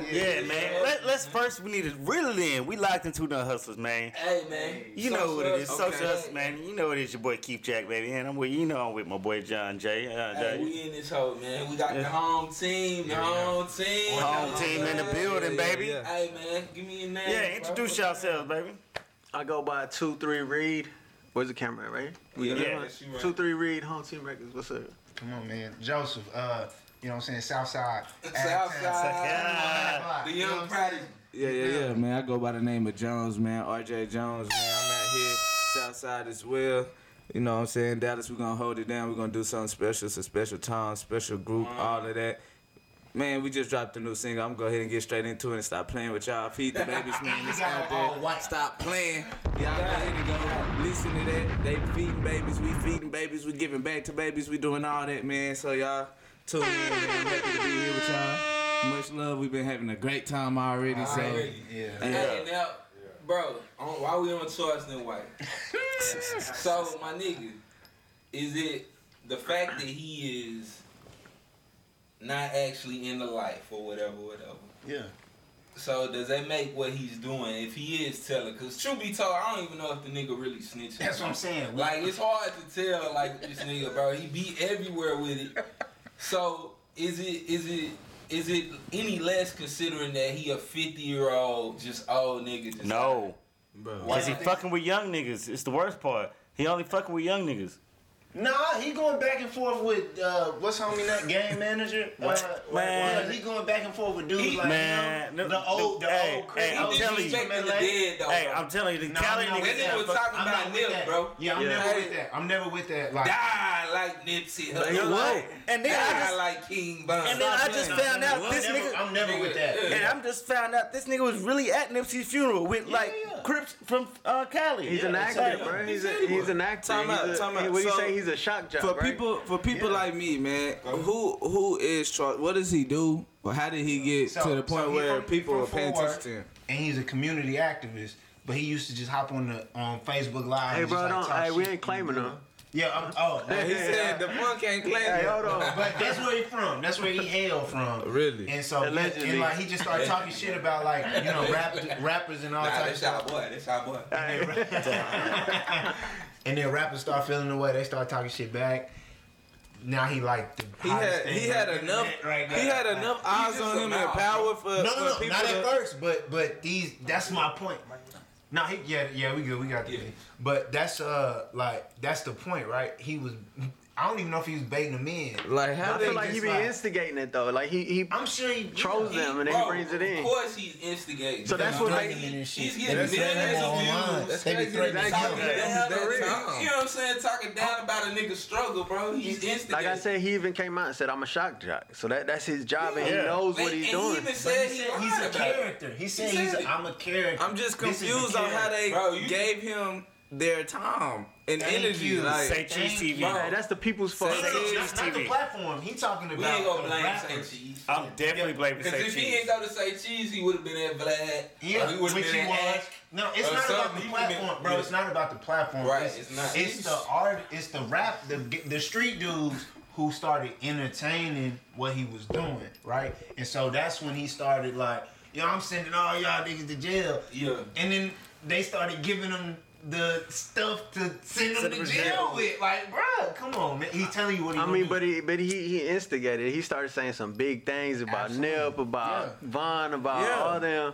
God. Yeah, man. Let, let's first we need to reel it in. We locked into the hustlers, man. Hey man, You know what it is, Social social hustle, hustlers, man. You know what it is your boy Keith Jack, baby, and I'm with you know I'm with my boy John Jay. Uh, Hey, Jay. we in this hoe, man. We got Yeah. the home team, the home team, Home team in the building, baby. yeah. Hey man, give me your name. Yeah, introduce bro. yourselves, baby. I go by two three Reed. Where's the camera, at, right? We Yeah, got yeah. that that's you one? right. Two three Reed, home team records. What's up? Come on, man. Joseph, uh, you know what I'm saying? Southside. Southside. The young prodigy. Yeah, yeah, yeah, man. I go by the name of Jones, man. RJ Jones, man. I'm out here, Southside as well. You know what I'm saying? Dallas, we're gonna hold it down. We're gonna do something special. It's a special time, special group, uh-huh. all of that. Man, we just dropped a new single. I'm gonna go ahead and get straight into it and stop playing with y'all. Feed the babies, man. It's out there. Stop playing. Y'all go ahead and go listen to that. They feeding babies, we feeding babies, we giving back to babies, we doing all that, man. So y'all tune in. I'm happy to be here with y'all. Much love. We've been having a great time already. So Already. Yeah. Hey, now, bro, on, why we on Charleston White? so, my nigga, is it the fact that he is not actually in the life or whatever, whatever? Yeah. So does that make what he's doing if he is telling? Cause truth be told, I don't even know if the nigga really snitching. That's what I'm saying. Like it's hard to tell. Like this nigga, bro, he be everywhere with it. So is it is it is it any less considering that he a fifty year old just old nigga? Just No, bro. cause he fucking with young niggas. It's the worst part. He only fucking with young niggas. Nah, he going back and forth with uh, what's homie that game manager? Uh, Man. yeah, he going back and forth with dudes He- like Man, you know, the- the, old, the, the- hey, old. hey, I'm telling you. disrespecting the dead though. Hey, bro. I'm telling you, the Nah, Cali I'm not niggas. with That nigga was talking I'm about not with Nip, that. bro. Yeah, I'm Yeah. never Hey. with that. I'm never with that. Like, Die like Nipsey Like, Hussle. what? And then I Die just like King Von. and then I just No, found out this never, nigga. I'm never with that. And I'm just found out this nigga was really at Nipsey's funeral with like. Crips from uh, Cali. He's an it's actor, like- bro. He's a, he's an actor. Time out, time out. What do you So, say? He's a shock job, For right? people, for people Yeah. like me, man, who who is Charles? What does he do? Or how did he get So- to the point so where from- people are paying Fort attention to him? and he's a community activist. But he used to just hop on the on Facebook Live. Hey, and bro, just, like, don't. talk Hey, we ain't claiming him. Yeah, I'm, oh, He said the punk ain't claiming. Hey, hold on. But that's where he from. That's where he hail from. Really? And so, Allegedly. and like he just started talking shit about like you know rap, rappers and all Nah, types that's of our boy. That's our boy. And then rappers start feeling the way they start talking shit back. Now he like the He had he had enough right now. he had enough eyes on him and power for, No, no, for no, people not at to, first, but but these that's my point. No, he yeah yeah we good we got the Yeah. But that's uh like that's the point right? He was I don't even know if he was baiting them in. like how I they feel like he just be like- instigating it though. Like he he I'm sure he trolls them and then he brings it in. Of course, he's instigating. So that's what like, make- he, he's getting They be threatening millions of views. That's They be crazy. That's Talking him. down, That's you know what I'm saying? Talking down about a nigga's struggle, bro. He's instigating. Like I said, he even came out and said, "I'm a shock jock." So that that's his job, and he knows Man, what he's and He doing. even But said he he said he's a character. He said he's said a, it. I'm a character. I'm just This is the confused on how they gave him their time and Thank energy. you. Like Say Cheese TV. you. Hey, that's the people's fault. No, no, no, Say not, not the platform. He talking about We ain't gonna the blame. Say Cheese. I'm definitely blaming Because Say if he Cheese. ain't go to Say Cheese, he would have been at Vlad. Yeah, or he would have which been he at was. Ash. No, it's Or not about the platform, been- bro. It's not about the platform. Right, It's, it's not. It's the art. It's the rap. The the street dudes who started entertaining what he was doing, right? And so that's when he started like, yo, I'm sending all y'all niggas to jail. Yeah. And then they started giving him the stuff to send him to to jail jail. with. Like, bro, come on, man. He's telling you what he. I mean, do. but he but he he instigated. He started saying some big things about Absolutely. Nip, about Yeah. Von, about Yeah. all them.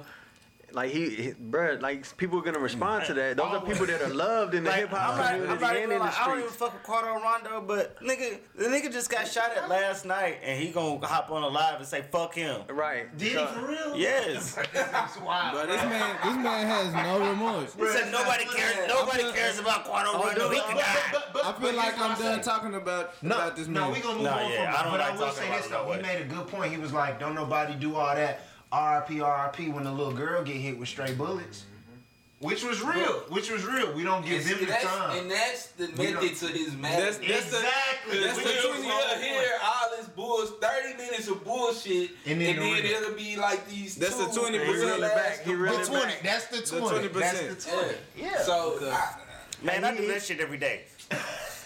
Like he, he bruh, like people are gonna respond to that. Those are people that are loved in the Like, hip hop I'm not, I'm not and in the like, I don't even streets. fuck with Quando Rondo, but nigga, the nigga just got shot at last night, and he gonna hop on a live and say fuck him. Right. did So- he for real? Yes, That's wild. But this man, this man has no remorse. he said nobody cares. Nobody feel- cares about Quado oh, Rondo. He can die. But- but- I feel like I'm done talking about No, about this no, man. we gonna move Nah, on yeah, from I don't But like I will say this though, he made a good point. He was like, "Don't nobody do all that RP RP when the little girl get hit with stray bullets," mm-hmm. which was real. Which was real. We don't give And, them the time. and that's the method to his That's, madness. that's the, exactly. that's We the just We'll, hear all this bullshit, 30 minutes of bullshit, And and then then, the real. it'll be like these That's the 20% He reel it back. The it twenty. back. That's the twenty. 20%. That's the twenty. Yeah. Yeah. So, I, Man, I do that shit every day.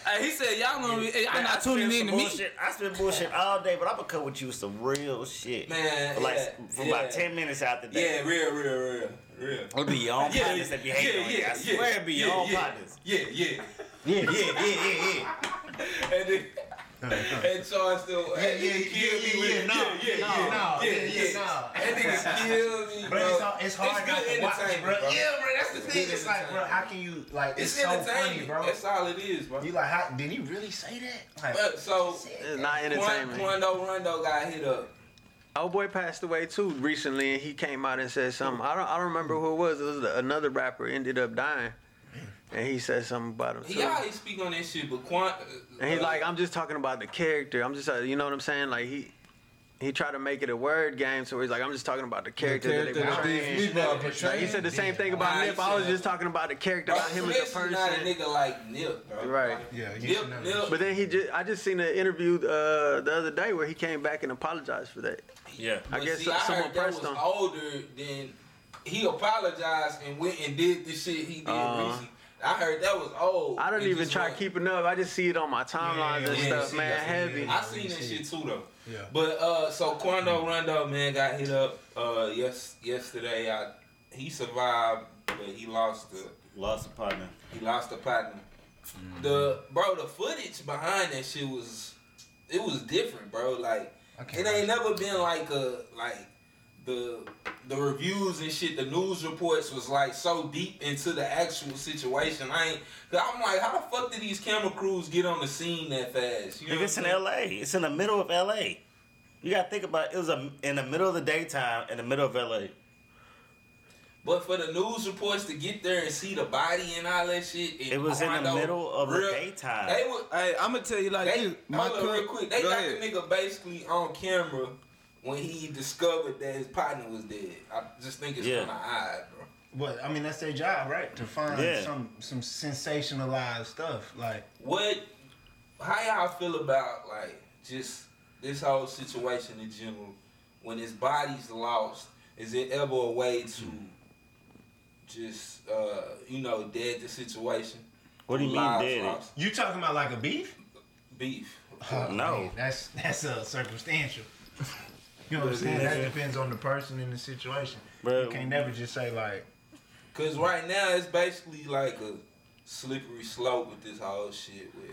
hey, Hey, he said y'all gonna be. Hey, I'm not tuning spit in some to me. I spit bullshit all day, but I'm gonna come with you with some real shit. Man, for like yeah, for yeah. about ten minutes out the day. Yeah, real, real, real, real. It'll be your own Yeah, partners that be hating yeah, on you. yeah, I swear yeah, it be yeah, your own yeah. partners. Yeah, yeah. Yeah, yeah, yeah, yeah, yeah. and then, and Charles still, Yeah, that yeah, nigga killed yeah, me with yeah, it. no, yeah, yeah, no, yeah, no, yeah, yeah, yeah, yeah, no. That nigga killed me, But bro. it's, all, it's hard It's not good to watch, entertainment, bro. bro. Yeah, bro. That's the It's thing. good It's like, bro, entertainment. how can you like? It's, It's so funny, bro. That's all it is, bro. You like, how did he really say that? Like, But, so, It's not entertainment. Quando Rondo got hit up. Old boy passed away too recently, and he came out and said something. I don't, I don't remember who it was. It was another rapper ended up dying, and he said something about him. He too. always speak on that shit, but Quan. And he's like, I'm just talking about the character. I'm just, uh, you know what I'm saying? Like he, he tried to make it a word game, so he's like, I'm just talking about the character, character that that they these portraying. people Like, he said the same thing about Nah, he Nip. I was just talking about the character, not him as a Especially not a person. nigga like Nip, bro. Right. yeah, Nip. Nip. But then he just, I just seen an interview uh, the other day where he came back and apologized for that. Yeah. I But guess see, so- I someone heard that pressed was him. older than he apologized and went and did the shit he did Uh-huh. recently. I heard that was old. I don't and even try went- keeping up. I just see it on my timelines Yeah, and yeah, stuff, see, man. that's what Heavy. is. I seen that shit too though. Yeah. But uh, so Quando Rondo man got hit up uh yes yesterday. I he survived, but he lost the Lost a partner. he lost a partner. The bro, the footage behind that shit was it was different, bro. Like it ain't never been like a like the the reviews and shit. The news reports was like so deep into the actual situation. I ain't. Cause I'm like, how the fuck did these camera crews get on the scene that fast? You know If it's in L.A., it's in the middle of L.A. You gotta think about it. It was a, in the middle of the daytime in the middle of L.A. But for the news reports to get there and see the body and all that shit, It was in the Quando, middle of the daytime. They were Hey, I'm gonna tell you like They, this. My hold real quick. They go got ahead. the nigga basically on camera when he discovered that his partner was dead. I just think it's Yeah. kind of odd, bro. But I mean, that's their job, right? To find Yeah. some some sensationalized stuff. Like, What? How y'all feel about like just this whole situation in general? When his body's lost, is it ever a way to just uh you know dead the situation? What do you mean dead? lost. you talking about like a beef? Beef. Oh, No. man, that's that's uh, circumstantial. You know what I'm saying? That depends on the person and the situation. Bro, You can't never just say like, Cause right now it's basically like a slippery slope with this whole shit with.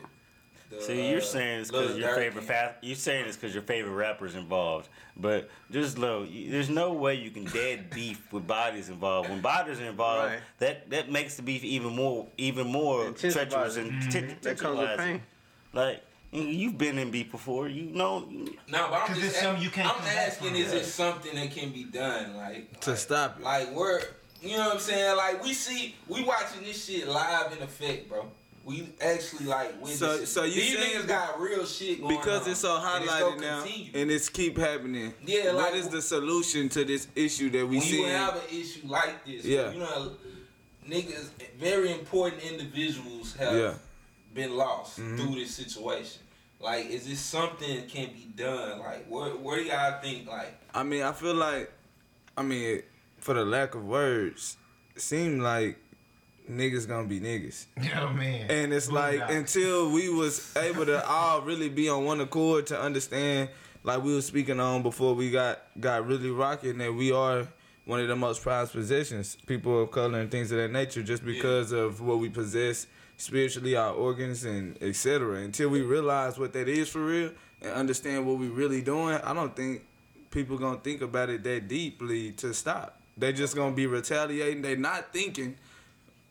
The, See, you're uh, saying it's Lil because your favorite fa- you're saying it's because your favorite rapper's involved, but just low. You, there's no way you can dead beef with bodies involved. When bodies are involved, Right. that that makes the beef even more even more Intensifies treacherous it. and t- That comes with tensionalizing. pain. Like you- you've been in beef before, you know. No, but I'm 'Cause just it's something you can't I'm asking, is it something that can be done, like to stop it. like we're, you know what I'm saying? Like we see, we watching this shit live in effect, bro. We actually like witnessing. So- so you these niggas got real shit going because on, it's so and it's highlighted now continue. and it's keep happening. Yeah, what like- is the solution to this issue that we when see? you have an issue like this, Yeah. you know, niggas, very important individuals have Yeah. Been lost Mhm. through this situation. Like, is this something that can be done? Like, where, where do y'all think, like, I mean, I feel like, I mean, for the lack of words, it seemed like niggas gonna be niggas. oh man. And it's like Boondocks. until we was able to all really be on one accord to understand, like we were speaking on before we got got really rocking, that we are one of the most prized possessions, people of color and things of that nature, just because of what we possess spiritually, our organs and etc. Until we realize what that is for real and understand what we really doing, I don't think people gonna think about it that deeply to stop. They just gonna be retaliating. They not thinking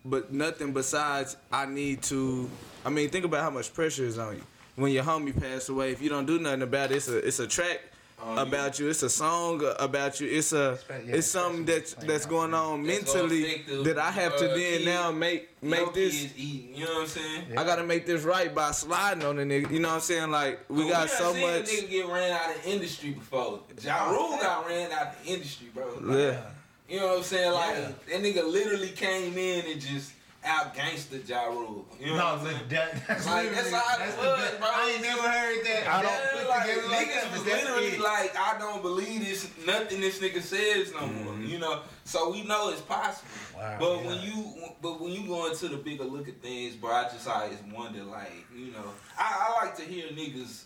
but nothing besides I need to. I mean, think about how much pressure is on you when your homie passed away. If you don't do nothing about it, it's a it's a track On about you. It's a song about you. It's a Yeah, it's something that's that's going on That's gonna mentally that I have to uh, then kid- now make make your this. kids eating, you know what I'm saying? I gotta make this right by sliding on the nigga. You know what I'm saying? Like we But got done so seen much. A nigga get ran out of industry before. Ja Rule got ran out the industry, bro. Like, Yeah. You know what I'm saying? Like Yeah. that nigga literally came in and just out gangster Ja Rule. You know No, what I'm saying? look, that, that's Like, that's how it the was, bro. I ain't never heard that. I don't put like, niggas was literally it. like, I don't believe this, nothing this nigga says no more. You know, so we know it's possible. Wow, but yeah. when you, but when you go into the bigger look at things, bro, I just always wonder, like, you know, I, I like to hear niggas'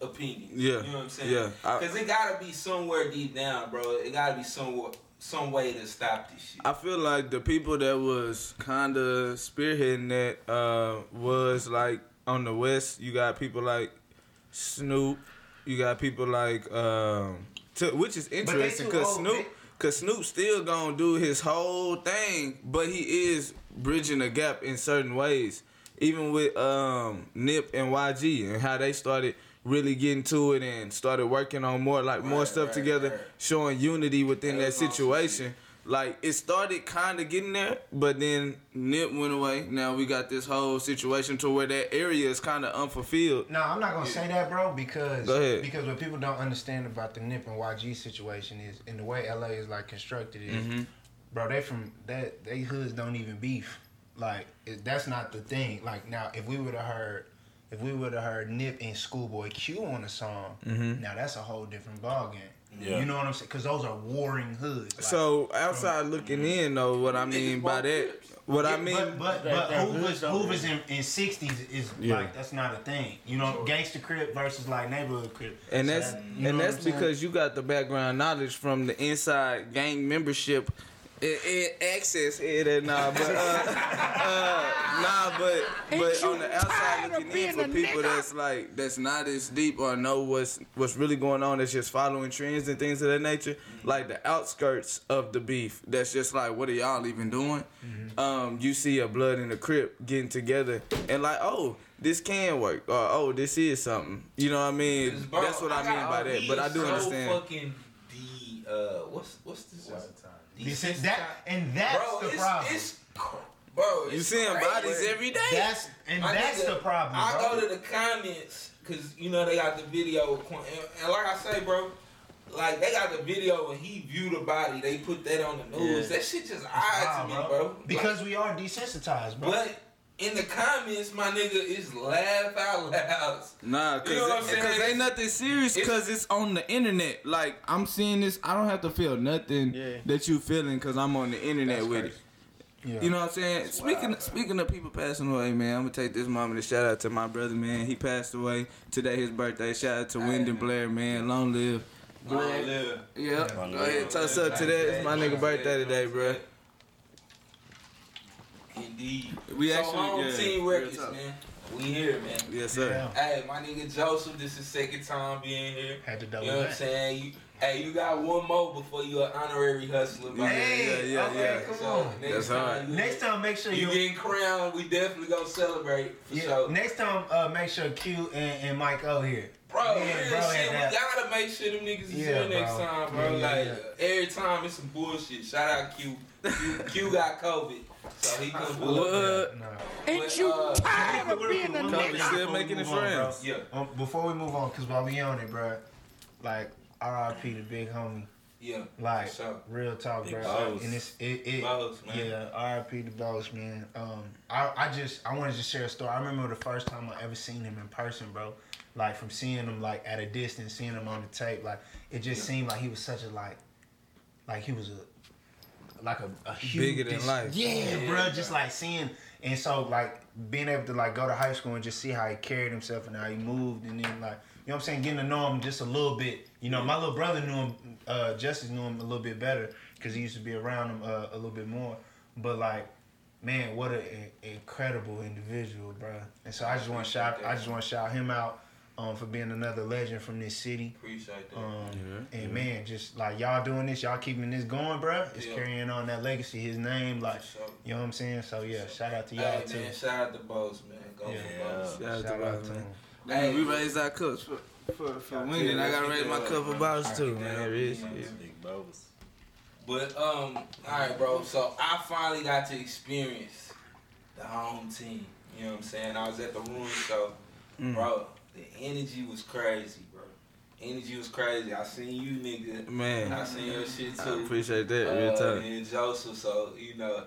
opinions. Yeah, you know what I'm saying? yeah, because it gotta be somewhere deep down, bro. It gotta be somewhere, some way to stop this shit. I feel like the people that was kind of spearheading that uh, was like on the west. You got people like Snoop. You got people like um, to, which is interesting because Snoop, cause Snoop still gonna do his whole thing, but he is bridging the gap in certain ways. Even with um, Nip and YG and how they started really getting to it and started working on more like more Right, stuff right, together, right. showing unity within That that was awesome situation. Like it started kind of getting there, but then Nip went away. Now we got this whole situation to where that area is kind of unfulfilled. No, I'm not gonna say that, bro, because Go ahead. because what people don't understand about the Nip and YG situation is, and the way LA is like constructed is, Mm-hmm. bro, they from that they hoods don't even beef. Like it, that's not the thing. Like now, if we would have heard, if we would have heard Nip and Schoolboy Q on a song, Mm-hmm. now that's a whole different ball game. Yeah. You know what I'm saying? Because those are warring hoods. Like, So outside looking in, though, what I mean by that, what I mean, but but, That- but that Hoover's, Hoover's in, in 60s is Yeah. like that's not a thing. You know, gangster crip versus like neighborhood crip. and So that's that- and that's because you got the background knowledge from the inside gang membership. It, it access it and nah, but uh, uh, nah, but but on the outside looking in for people that's like that's not as deep or know what's what's really going on. That's just following trends and things of that nature. Like the outskirts of the beef. That's just like what are y'all even doing? Um, you see a blood and a crip getting together and like oh. This can work, or oh, this is something. You know what I mean? bro, That's what I, mean by that. But I do so understand. Fucking the uh, what's what's this? word? This is that, and that's bro, the it's, problem. It's, bro, You it's seeing crazy. bodies every day. that's and My that's nigga, the problem. I bro. go to the comments because you know they got the video, and, and like I say, bro, like they got the video and he viewed the body. They put that on the news. Yeah. That shit just odd Wow, to me, bro. Because we are desensitized, bro. But in the comments, my nigga is laugh out loud. Nah, cause, You know it- saying? cause ain't nothing serious. It's- Cause it's on the internet. Like I'm seeing this, I don't have to feel nothing Yeah. that you feeling, cause I'm on the internet That's with crazy. it. Yeah. You know what I'm saying? Speaking speaking of people passing away, man, I'm gonna take this moment to shout out to my brother, man. He passed away today, his birthday. Shout out to Wyndon Blair, man. Long live. Long live. Yeah, Long go live. ahead, toss up to that. It's my nigga birthday today, bro. Indeed. We so actually- home yeah, team real records, man. We here, man. Yes, sir. Yeah. Hey, my nigga Joseph, this is second time being here. Had to double You know what I'm back. saying? You, hey, you got one more before you're an honorary hustler. my Hey, nigga. yeah, okay, yeah. come So, on. next That's time hard. You, Next time, make sure you you. getting crowned, we definitely gonna celebrate for yeah, sure. Next time, uh, make sure Q and, and Mike O here. Bro, Yeah, real bro, shit, and that- we gotta make sure them niggas is Yeah, here next bro. time, bro. Yeah, yeah, like yeah. every time it's some bullshit. Shout out Q. Q, Q got COVID, so he couldn't pull up. What? No. Ain't you tired of being a Kobe still making it move on, friends. Yeah, Um, before we move on, cause while we on it, bro, like R.I.P. the big homie, yeah. like For sure. real talk, Big bro. boss. And it's it, it Boss, man. yeah, R.I.P. the boss, man. Um, I I just I wanted to share a story. I remember the first time I ever seen him in person, bro. Like from seeing him like at a distance, seeing him on the tape, like it just seemed like he was such a like, like he was a like a, a huge Bigger than life. Yeah, Yeah, bro. bro. Just like seeing, and so like being able to like go to high school and just see how he carried himself and how he moved, and then like you know what I'm saying, getting to know him just a little bit. You know, my little brother knew him, uh, Justice knew him a little bit better because he used to be around him uh, a little bit more. But like, man, what an incredible individual, bro. And so I just want to shout, I just want to shout him out. Um, for being another legend from this city, Appreciate that. um, and man, just like y'all doing this, y'all keeping this going, bro. It's Yeah. carrying on that legacy, his name, like For sure. you know what I'm saying. So yeah, shout out to y'all Hey, too. man, shout out to Boss, man. Go Yeah. for Boss. Shout out to Shout Boss, out to man. him. Hey, we raised our cups for for, for winning. I gotta raise my cup for boss too, man. Real shit. Big boss. But um, all right, bro. So I finally got to experience the home team. You know what I'm saying? I was at the room so Mm. bro. The energy was crazy, bro. Energy was crazy. I seen you, nigga. Man, I seen your shit I too. appreciate that. Real Uh, talk. and Joseph, so you know,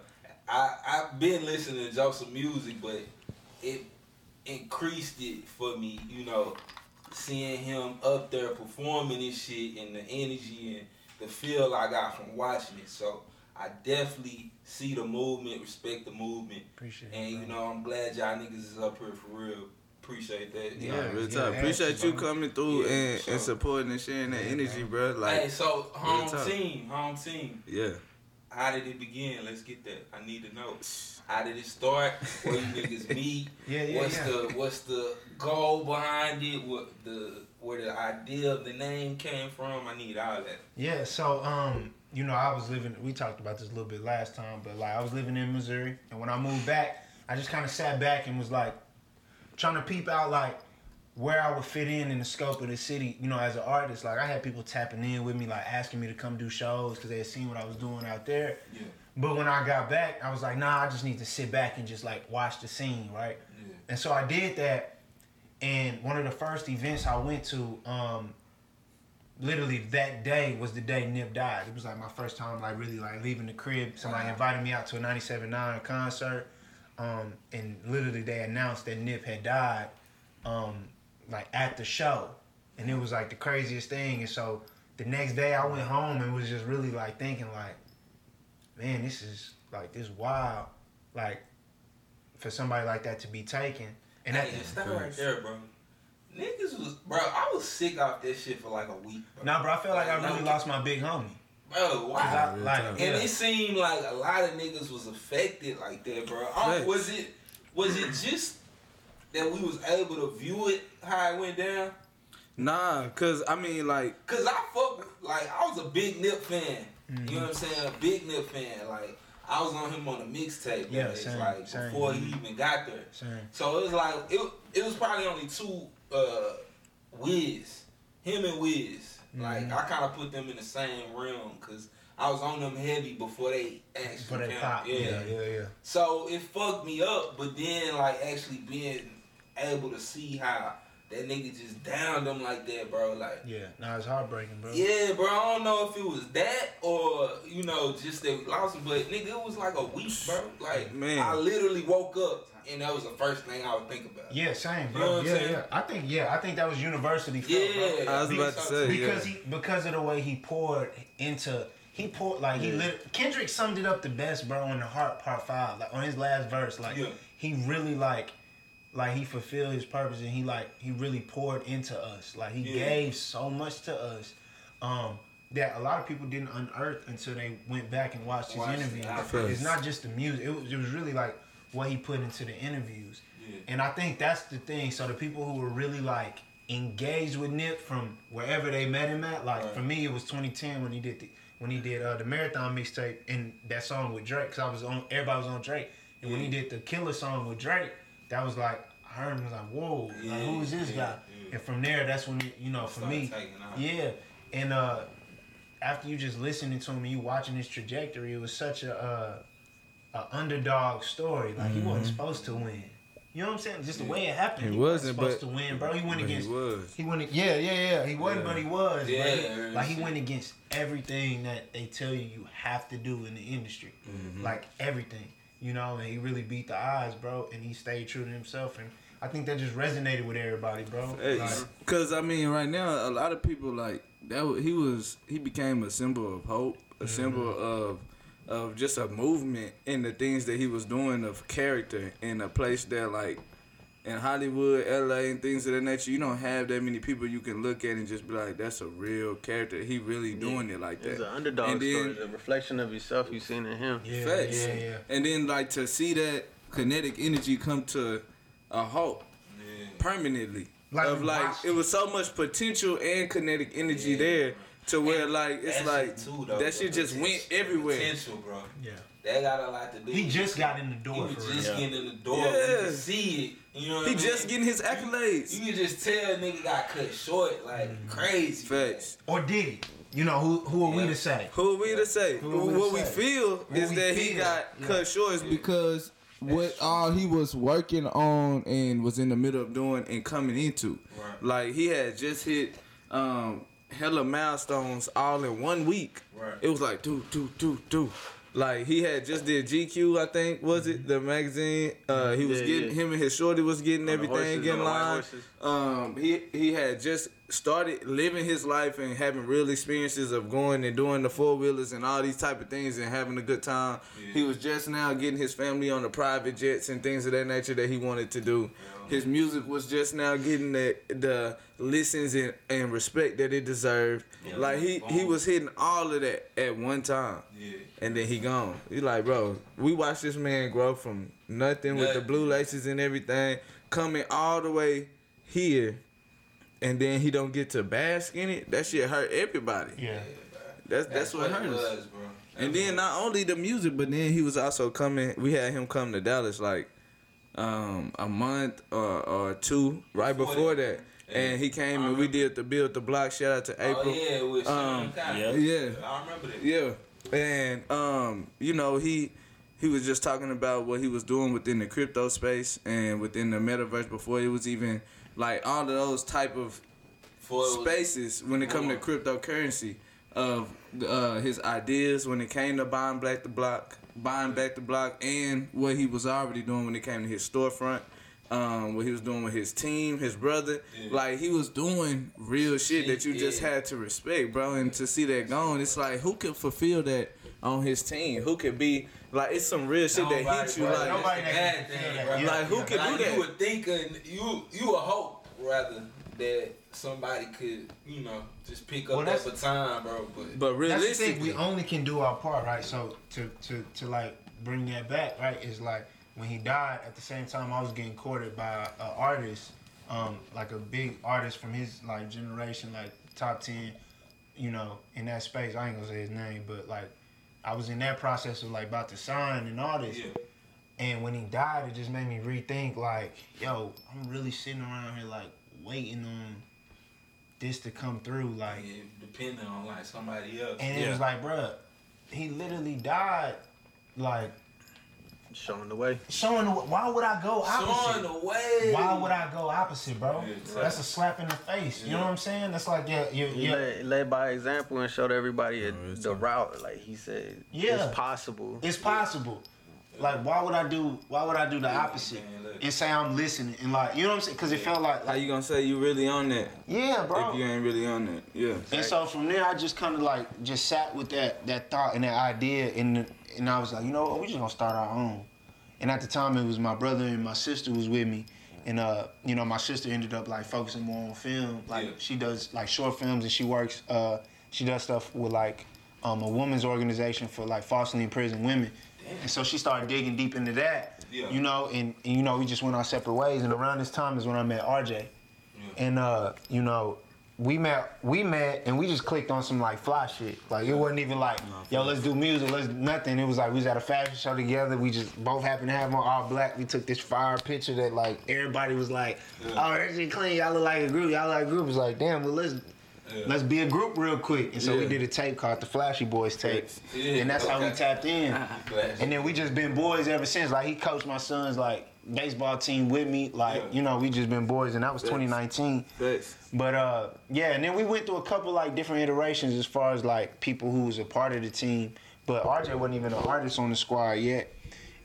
I I've been listening to Joseph music, but it increased it for me. You know, seeing him up there performing this shit and the energy and the feel I got from watching it. So I definitely see the movement, respect the movement, Appreciate and you know I'm glad y'all niggas is up here for real. Appreciate that. Yeah. Yeah, real yeah. Appreciate actually, you coming through Yeah, and, for and supporting and sharing that Yeah, energy, man. bro. Like, hey, so home team, home team. yeah. How did it begin? Let's get that. I need to know. How did it start? Where you niggas meet? Yeah, yeah, what's yeah. the what's the goal behind it? What the where the idea of the name came from? I need all that. Yeah, so um, you know, I was living. We talked about this a little bit last time, but like I was living in Missouri, and when I moved back, I just kind of sat back and was like trying to peep out like where I would fit in in the scope of the city. You know, as an artist, like I had people tapping in with me, like asking me to come do shows because they had seen what I was doing out there. Yeah. But when I got back, I was like, nah, I just need to sit back and just like watch the scene, right? Yeah. And so I did that. And one of the first events I went to, um, literally that day was the day Nip died. It was like my first time like really like leaving the crib. Somebody Wow. invited me out to a 97.9 concert. Um, and literally they announced that Nip had died um, like at the show. And it was like the craziest thing. And so the next day I went home and was just really like thinking like, man, this is like this wild. Like for somebody like that to be taken. And that, hey, stop right there, bro. Niggas was bro. I was sick off this shit for like a week. Bro. nah, bro, I felt like I really no- lost my big homie. Bro, why? I, like. And yeah. it seemed like a lot of niggas was affected like that, bro. I was it was it just that we was able to view it how it went down? Nah, cause I mean, like, Cause I fuck like I was a big Nip fan. Mm-hmm. You know what I'm saying? A big Nip fan. Like I was on him on a mixtape. Yeah, same, like same. before he even got there. Same. So it was like it. It was probably only two. Uh, Wiz, him and Wiz. Like Mhm. I kind of put them in the same realm because I was on them heavy before they actually. But they pop. Yeah, yeah, yeah. So it fucked me up, but then like actually being able to see how that nigga just downed them like that, bro. Like. Yeah, nah, it's heartbreaking, bro. Yeah, bro. I don't know if it was that or you know just that we lost him, but nigga, it was like a week, bro. Like Man. I literally woke up and that was the first thing I would think about. Yeah, same, You know bro. what I'm yeah, saying? yeah. I think, yeah, I think that was university felt, Yeah, bro. I was about to say, because yeah. he because of the way he poured into he poured like he lit, Kendrick summed it up the best, bro, on the Heart Part Five, like on his last verse, like Yeah. he really like like he fulfilled his purpose and he like he really poured into us, like he Yeah. gave so much to us, um. That a lot of people didn't unearth until they went back and watched his Watched it interview. It's not just the music; it was, it was really like what he put into the interviews. Yeah. And I think that's the thing. So the people who were really like engaged with Nip from wherever they met him at, like Right. for me, it was 2010 when he did the when he did uh, the marathon mixtape and that song with Drake. Cause I was on, everybody was on Drake. And when he did the Killer song with Drake, that was like I heard him was like, whoa, like, who is this yeah, guy? yeah. And from there, that's when you know for me, yeah. And uh, after you just listening to him and you watching his trajectory, it was such a uh, a underdog story. Like he wasn't supposed to win. You know what I'm saying? Just the way it happened. Mm-hmm. He He, wasn't, wasn't, supposed but- to win, bro. He went but he against. was. He went. Yeah, yeah, yeah. He wasn't, Yeah. but he was. Yeah, bro. yeah, like he went against everything that they tell you you have to do in the industry. Mm-hmm. Like everything, you know. And he really beat the odds, bro. And he stayed true to himself. And I think that just resonated with everybody, bro. Hey, Like, cause I mean, right now, a lot of people like that. wa- He was he became a symbol of hope, a Mm-hmm. symbol of of just a movement in the things that he was doing of character in a place that like in Hollywood, LA, and things of that nature. You don't have that many people you can look at and just be like, that's a real character. He really doing it like that. It's an underdog And then- story. The reflection of yourself you seen in him. yeah, Facts. yeah, yeah. And then like to see that kinetic energy come to a halt Yeah. permanently. Like of like watched it was so much potential and kinetic energy Yeah. there to where And like it's that like shit too, though, that shit just potential- went everywhere. Potential, bro. yeah. That got a lot to do. He just got in the He door was for just real. getting in the door. Yeah. You see it. You know what He I mean? just getting his accolades. You can just tell nigga got cut short like Mm-hmm. crazy. Facts. Or did he? You know, who who are we to say? Who are we to say? Who are we to what we say? feel What is we that he got Yeah. cut short is because what all he was working on and was in the middle of doing and coming into. Right. Like he had just hit um hella milestones all in one week. Right. It was like do do do do. Like he had just did GQ, I think was it the magazine. Uh, he was Yeah, getting yeah. him and his shorty was getting On everything horses, getting on line. Um, he he had just started living his life and having real experiences of going and doing the four wheelers and all these type of things and having a good time. He was just now getting his family on the private jets and things of that nature that he wanted to do. His music was just now getting the the listens and, and respect that it deserved. Like he he was hitting all of that at one time. Yeah. And then he gone. You like, bro, we watched this man grow from nothing with the blue laces and everything, coming all the way here, and then he don't get to bask in it. That shit hurt everybody. Yeah. That's that's, what, it hurt us. was, bro. And then not only the music, but then he was also coming. We had him come to Dallas like um, a month or, or two right Before before that. that, and he came and we did the build the block. Shout out to April. Oh yeah, with Um, Sean Connery. yeah. Yeah. I remember that. Yeah, and um, you know he he was just talking about what he was doing within the crypto space and within the metaverse before it was even like all of those type of Before it was- spaces when it come to cryptocurrency of uh, his ideas when it came to buying black the block, buying back the block, and what he was already doing when it came to his storefront. Um, what he was doing with his team, his brother, Yeah. like he was doing real shit that you just Yeah. had to respect, bro. And to see that going, it's like who can fulfill that on his team? Who could be like it's some real shit that Nobody, hits you bro. like Nobody That's the that can thing, bro. that. Like, who can Like, do that? You would think and you you would hope rather that somebody could you know just pick up Well, that that's- baton, bro. But but That's realistically, We only can do our part, right? So to to to like bring that back, right? Is like when he died. At the same time, I was getting courted by an artist, um, like a big artist from his like generation, like top ten, you know, in that space. I ain't gonna say his name, but like I was in that process of like about to sign and all this. yeah, And when he died, it just made me rethink like, yo, I'm really sitting around here like waiting on this to come through, like. yeah, depending on like somebody else. And it was like, bruh, he literally died. Like Showing the way. showing. The, why would I go opposite? Showing the way. Why would I go opposite, bro? Yeah, exactly. That's a slap in the face. You know what I'm saying? That's like yeah, yeah, yeah. led, led by example and showed everybody a, it's the a- route. Like he said, Yeah. it's possible. It's possible. Like why would I do? Why would I do the opposite man, and say I'm listening and like you know what I'm saying? Because it felt like how like you gonna say you really on that yeah, bro. if you ain't really on that? Yeah. And so from there, I just kind of like just sat with that that thought and that idea, and and I was like, you know, what, we just gonna start our own. And at the time, it was my brother and my sister was with me, and uh, you know, my sister ended up like focusing more on film. Like Yeah. she does like short films, and she works. Uh, she does stuff with like um, a women's organization for like falsely imprisoned women. And so she started digging deep into that, Yeah. you know, and, and you know we just went our separate ways. And around this time is when I met RJ, and uh, you know, we met, we met, and we just clicked on some like fly shit. Like it wasn't even like, yo, let's do music, let's nothing. It was like we was at a fashion show together. We just both happened to have on all black. We took this fire picture that like everybody was like, oh, that shit clean. Y'all look like a group. Y'all like a group. It's like, damn, well let's. Let's be a group real quick, and so we did a tape called the Flashy Boys tape, Yeah, and that's how we tapped in. Flash. And then we just been boys ever since. Like he coached my son's like baseball team with me. Like Yeah. you know, we just been boys, and that was Yes. 2019. Facts. But uh, yeah, and then we went through a couple like different iterations as far as like people who was a part of the team. But RJ wasn't even an artist on the squad yet.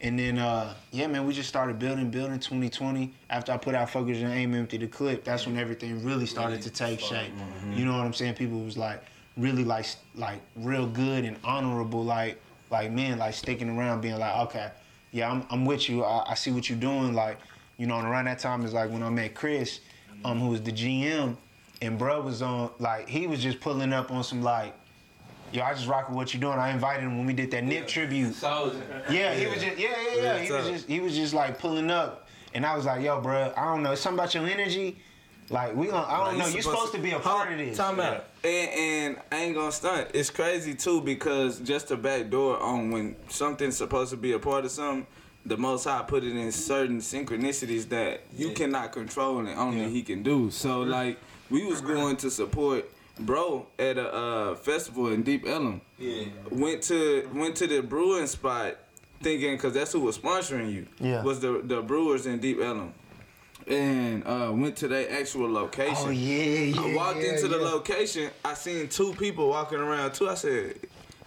And then uh, yeah, man, we just started building, building 2020. After I put out Focus and Aim Empty the clip, that's when everything really started to take shape. You know what I'm saying? People was like really like like real good and honorable, like like men like sticking around, being like, okay, yeah, I'm I'm with you. I, I see what you're doing. Like, you know, and around that time is like when I met Chris, um, who was the GM, and bro was on like he was just pulling up on some like, yo, I just rock with what you're doing. I invited him when we did that Nip tribute. Soldier. Yeah, he was just yeah, yeah, yeah. He was just he was just like pulling up, and I was like, yo, bro, I don't know, it's something about your energy. Like we gonna, I don't know, you're supposed to be a part of this. Time out. And, and I ain't gonna stunt. It's crazy too because just a back door on when something's supposed to be a part of something, the Most High put it in certain synchronicities that you Yeah. cannot control and only Yeah. He can do. So like we was going to support bro at a uh, festival in Deep Ellum. Yeah. Went to went to the brewing spot thinking because that's who was sponsoring you. Yeah. Was the the brewers in Deep Ellum. And uh, went to their actual location. Oh yeah, yeah. I walked yeah, into the location. I seen two people walking around too. I said,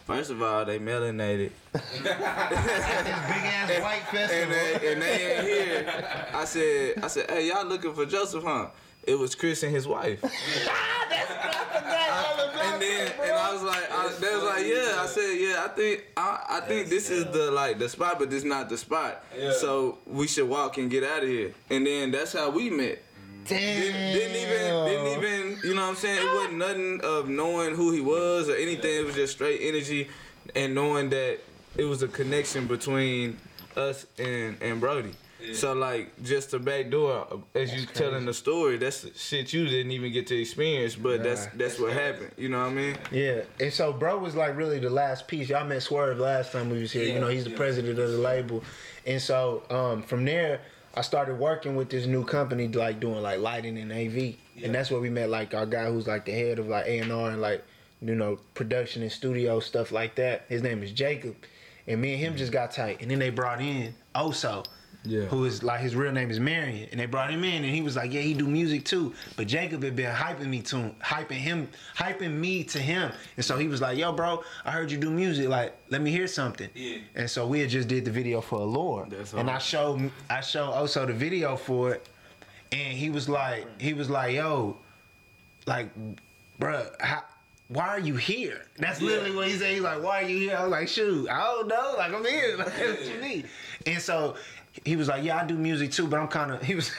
First of all, they melanated. Big ass white and they, and they ain't here. I said, I said, hey, y'all looking for Joseph, huh? It was Chris and his wife. and then, and I was like, I, they was like, yeah. I said, yeah. I think, I, I think this is the like the spot, but this not the spot. Yeah. So we should walk and get out of here. And then that's how we met. Damn. Didn't, didn't even, didn't even, you know what I'm saying? It wasn't nothing of knowing who he was or anything. It was just straight energy and knowing that it was a connection between us and, and Brody. So like just the back door, as you telling the story, that's shit you didn't even get to experience, but that's Right. that's what happened. You know what I mean? Yeah, and so bro was like really the last piece. Y'all met Swerve last time we was here. you Yeah, know, he's the yeah. president of the label, and so um, from there, I started working with this new company, like doing like lighting and AV, and that's where we met like our guy who's like the head of like A and R and like you know production and studio stuff like that. His name is Jacob, and me and him just got tight, and then they brought in Oso. Yeah. Who is like his real name is Marion, and they brought him in, and he was like, "Yeah, he do music too." But Jacob had been hyping me to him, hyping him, hyping me to him, and so he was like, "Yo, bro, I heard you do music. Like, let me hear something." Yeah. And so we had just did the video for Allure, That's and I showed I showed Oso the video for it, and he was like, he was like, "Yo, like, bruh, how?" Why are you here? That's Yeah. literally what he said. He's like, "Why are you here?" I was like, "Shoot, I don't know. Like, I'm here. Like, what you mean?" And so he was like, "Yeah, I do music too, but I'm kind of." He was,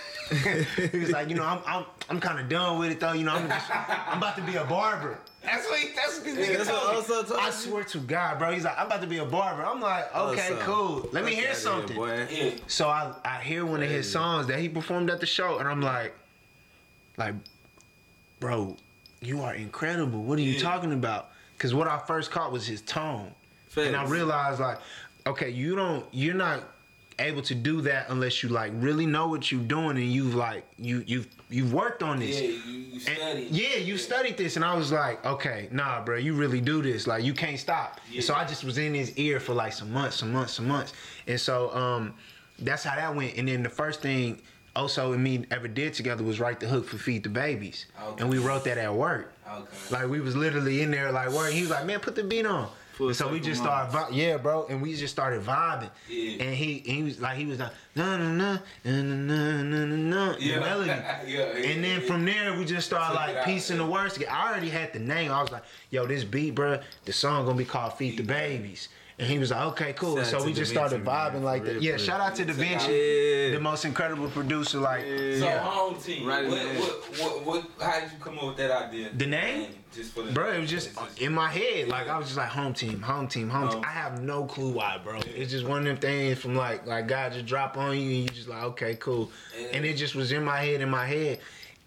he was like, "You know, I'm I'm I'm kind of done with it though. You know, I'm just I'm about to be a barber." That's what he, that's what this nigga that's what told me. I swear to God, bro. He's like, "I'm about to be a barber." I'm like, "Okay, Oso. cool. Let me hear outta here, something." So I I hear one of his songs that he performed at the show, and I'm like, like, bro, you are incredible. What are you Yeah. talking about? Because what I first caught was his tone, and I realized like, okay, you don't, you're not able to do that unless you like really know what you're doing and you've like you you've you've worked on this. Yeah, you, you And- studied. yeah, you studied this, and I was like, okay, nah, bro, you really do this. Like, you can't stop. Yeah. And so I just was in his ear for like some months, some months, some months, and so um, that's how that went. And then the first thing Oso and me ever did together was write the hook for Feed the Babies, Okay. and we wrote that at work. Okay. Like we was literally in there like working. He was like, man, put the beat on. Full so we just started, vi- yeah, bro, and we just started vibing. Yeah. And he, he was like, he was like, no, no, no, no, no, no, no, the Yeah. melody. Yeah, yeah, and then yeah. from there, we just started like piecing the words together. I already had the name. I was like, yo, this beat, bro, the song gonna be called Feed the Babies. And he was like, okay, cool. Shout so we just Da started Vinci, man, vibing like that. Yeah, for shout out to Da Vinci, Yeah. the most incredible producer. Like, So yeah. home team. Right in what, what, what, what, how did you come up with that idea? The name? Just for the Bro, it was just it's just- in my head. Like I was just like home team, home team, home team. I have no clue why, bro. It's just one of them things from like like God just drop on you and you just like, okay, cool. Yeah. And it just was in my head, in my head.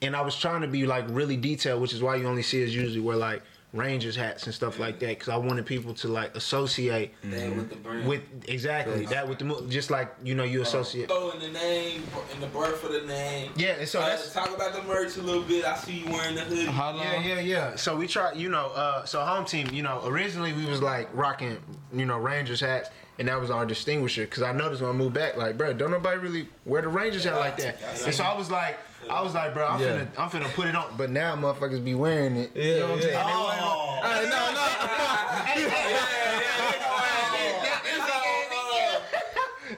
And I was trying to be like really detailed, which is why you only see us usually where like Rangers hats and stuff like that. Cause I wanted people to like associate that with the brand. with exactly that with the mo- just like you know you associate. Throw in the name, in the birth of the name. Yeah, and so Uh, that's talk about the merch a little bit. I see you wearing the hoodie. Yeah, yeah, yeah. So we tried, you know, uh, so home team, you know, originally we was like rocking, you know, Rangers hats, and that was our distinguisher. Cause I noticed when I moved back, like, bro, don't nobody really wear the Rangers hat like that. And so I was like, I was like, bro, I'm Yeah. finna, I'm finna put it on. But now motherfuckers be wearing it. Yeah, you know what I'm yeah. saying? They Oh. wearing it- oh. Hey, no, no.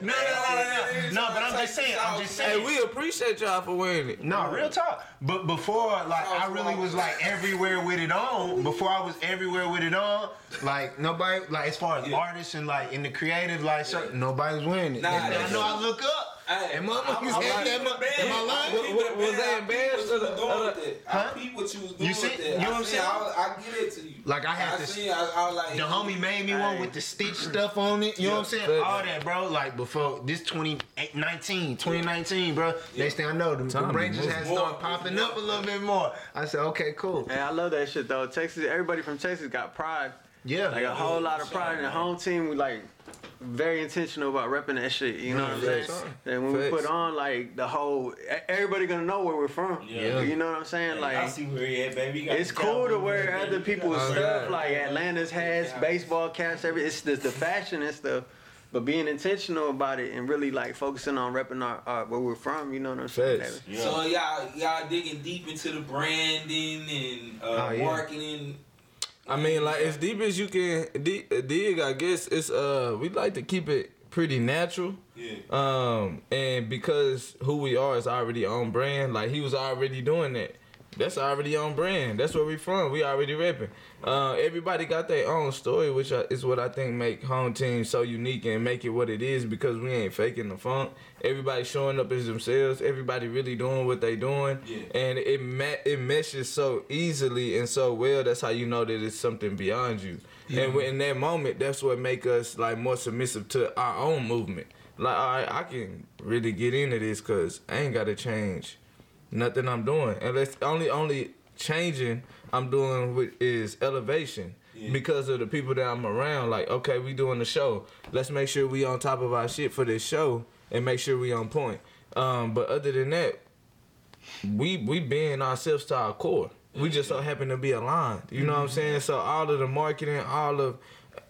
No, no, no, no, no. No, but I'm just saying, I'm just saying. Hey, we appreciate y'all for wearing it. No, real talk. But before, like, I really was like everywhere with it on. Before I was everywhere with it on, like nobody, like as far as Yeah. artists and like in the creative, like certain, nobody's wearing it. Nah, and I that's- know I look up. Hey, and motherfuckers I'm- had that. like- mu- Am I lying? What- what- was they embarrassed I of the- peep what you doing with it. Huh? I peep what you was doing You see- with it. you know what I I'm see, saying? I, I get it to you. Like, I had I this- See, I, I like The homie made me one with the stitch stuff on it. You know what I'm saying? Yeah. All that, bro. Like before this 2019, 2019, bro. Next thing I know, the, the Tommy, Rangers had started popping up a little bit more. I said, okay, cool. Hey, I love that shit though. Texas, everybody from Texas got pride. Yeah. Like a whole lot of pride in the home team. We like very intentional about repping that shit. You know what I'm saying? And when we put on like the whole, e- everybody gonna know where we're from. Yeah. You know what I'm saying? I Like. see where he at, baby. You It's cool to wear boots, other people's Oh, stuff yeah. like Atlanta's hats, baseball caps, every it's the, the fashion and stuff. But being intentional about it and really like focusing on repping our, our where we're from, you know what I'm saying? Yeah. So y'all y'all digging deep into the branding and uh, Oh, yeah. marketing. I mean, like as deep as you can dig, dig. I guess it's uh, we like to keep it pretty natural. Yeah. Um, and because who we are is already on brand. Like he was already doing that. That's already on brand. That's where we from. We already rapping. Uh, everybody got their own story, which I- is what I think make home team so unique and make it what it is because we ain't faking the funk. Everybody showing up as themselves. Everybody really doing what they doing, Yeah. and it ma- it meshes so easily and so well. That's how you know that it's something beyond you. Yeah. And in that moment, that's what make us like more submissive to our own movement. Like, all right, I can really get into this because I ain't got to change nothing I'm doing. And that's only only changing I'm doing with is elevation. Yeah. Because of the people that I'm around, like, okay, we doing the show. Let's make sure we on top of our shit for this show and make sure we on point. Um, but other than that, we we being ourselves to our core. We just so happen to be aligned. You know what I'm saying? So all of the marketing, all of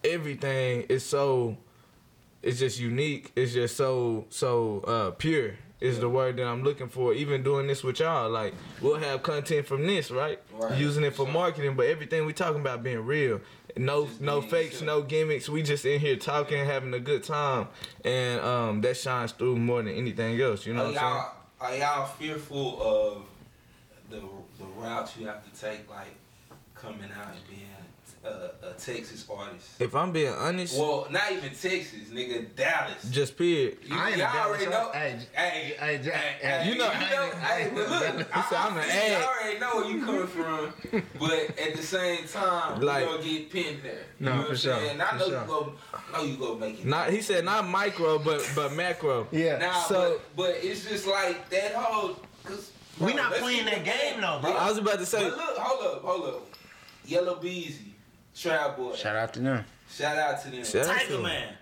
everything is so it's just unique. It's just so so uh pure is the word that I'm looking for. Even doing this with y'all, like we'll have content from this, right? Right. Using it for marketing, but everything we talking about being real. No Just no fakes, yourself. no gimmicks. We just in here talking, having a good time. And um that shines through more than anything else. You know Are what I'm saying? y'all, are y'all fearful of the the route you have to take, like coming out and being a, a Texas artist? If I'm being honest, Well, not even Texas, nigga, Dallas. just period. You, I ain't y'all a Dallas already know. Hey, hey, hey, hey, Jack- hey, you know- you know, hey, but look, He said, I'm an I, ad. I already know where you coming from, but at the same time, Like- you gonna get pinned there. You No, know what for I'm sure, saying? I know sure. you go, I know you go make it. Not he said not micro, but but macro. Yeah. Nah, So- but, but it's just like that whole. Cause, We bro, not playing that game, though, bro. I was about to say, But look, hold up, hold up. Yella Beezy, Trap Boy. Shout out to them. Shout out to them. Shout out to Tiger. Man.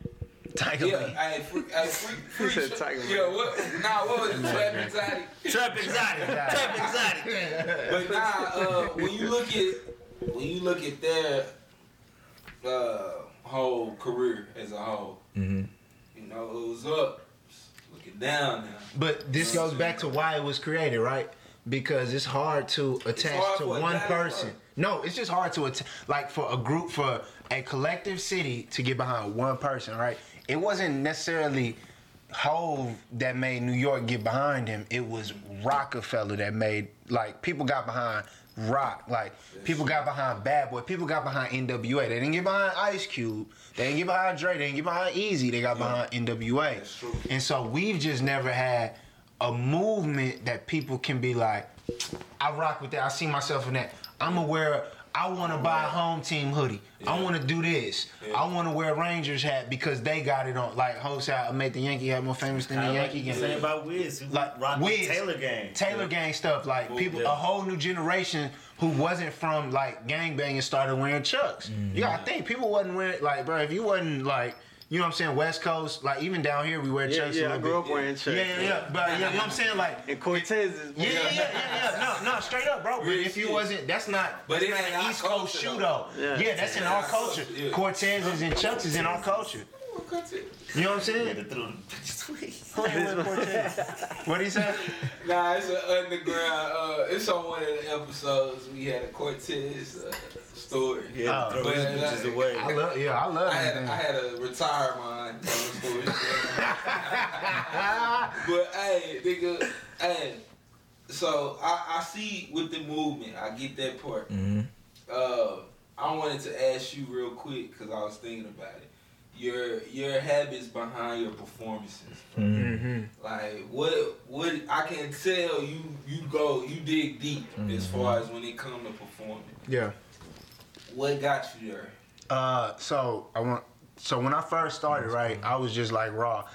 Tiger Yeah, Man. hey, free, hey, free, free, said tra- Tiger Man. Yeah, what? Nah, what was it? Trap Anxiety. Trap Exotic. Trap Exotic. But nah, uh, when you look at when you look at their uh, whole career as a whole, Mhm. you know, it was up, looking down now. But this goes back to why it was created, right? Because it's hard to attach hard to one guy to person. No, it's just hard to attach, like for a group, for a collective city to get behind one person, right? It wasn't necessarily Hove that made New York get behind him. It was Rockefeller that made like people got behind Rock, like people got behind Bad Boy, people got behind NWA. They didn't get behind Ice Cube. They didn't get behind Dre. They didn't get behind Eazy. They got behind NWA. And so we've just never had a movement that people can be like, I rock with that. I see myself in that. I'm aware. I want to buy a home team hoodie. I want to do this. Yeah. I want to wear a Rangers hat because they got it on. Like Hov said, I made the Yankee hat more famous than the Kinda like Yankee game. saying about Wiz. Like rock Wiz, Taylor gang. Taylor gang stuff. Like Well, people, yeah. a whole new generation who wasn't from like gang banging started wearing chucks. Mm-hmm. You gotta think people wasn't wearing like, bro. If you wasn't like, you know what I'm saying, West Coast, like even down here we wear Yeah, chucks a yeah, I grew bit. up wearing chucks. Yeah, yeah, yeah. But yeah, you know what I'm saying, like. And Cortez is Yeah, yeah, yeah, yeah, yeah. No, no, straight up, bro. But if you wasn't, that's not. But that's it not an East Coast culture, shoe though. though. Yeah. Yeah, that's in our our culture. culture, yeah. Cortezes and Chucks is in our culture. You know what I'm saying? Yeah, through the bitches. Who ain't wearing Cortez? What do you say? Nah, it's an underground. Uh, it's on one of the episodes we had a Cortez uh, story. Yeah, Oh. throw his bitches away. I love, yeah, I love I had, everything. I had to retire mine. telling the story. but hey, nigga, hey. So I, I see with the movement, I get that part. Mhm. Uh, I wanted to ask you real quick because I was thinking about it. Your your habits behind your performances. Mm-hmm. Like what what I can tell you you go you dig deep as far as when it comes to performing. Yeah. What got you there? Uh, so I want. So when I first started, right, I was just like raw.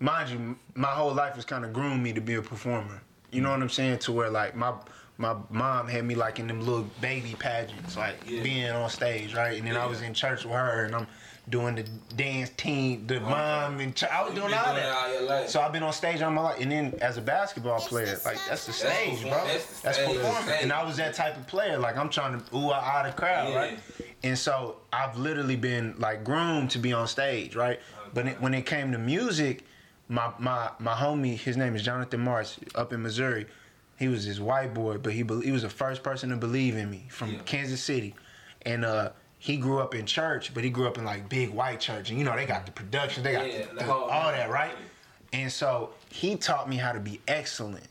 Mind you, my whole life was kind of groomed me to be a performer. You know what I'm saying? To where like my my mom had me like in them little baby pageants, like Yeah. being on stage, right? And then I was in church with her, and I'm doing the dance team, the mom and child. I was doing all that. all your life. So I've been on stage all my life, and then as a basketball player, like that's the stage, perform- bro. that's the That's performing, and I was that type of player. Like I'm trying to ooh ah ah the crowd, Yeah. right? And so I've literally been like groomed to be on stage, right? But it, when it came to music, my my my homie, his name is Jonathan Mars, up in Missouri. He was this white boy, but he be- he was the first person to believe in me from Yeah. Kansas City. and uh, he grew up in church, but he grew up in like big white church, and you know they got the mm-hmm. production, they got Yeah, the- the all that, right? And so he taught me how to be excellent.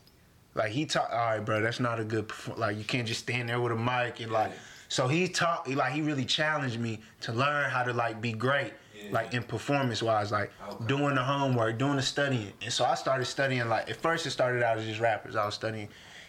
Like he taught, all right, bro, that's not a good perform. Like you can't just stand there with a mic and like. So he taught, like he really challenged me to learn how to like be great, Yeah. like in performance wise, like Okay. doing the homework, doing the studying. And so I started studying. Like at first, it started out as just rappers. I was studying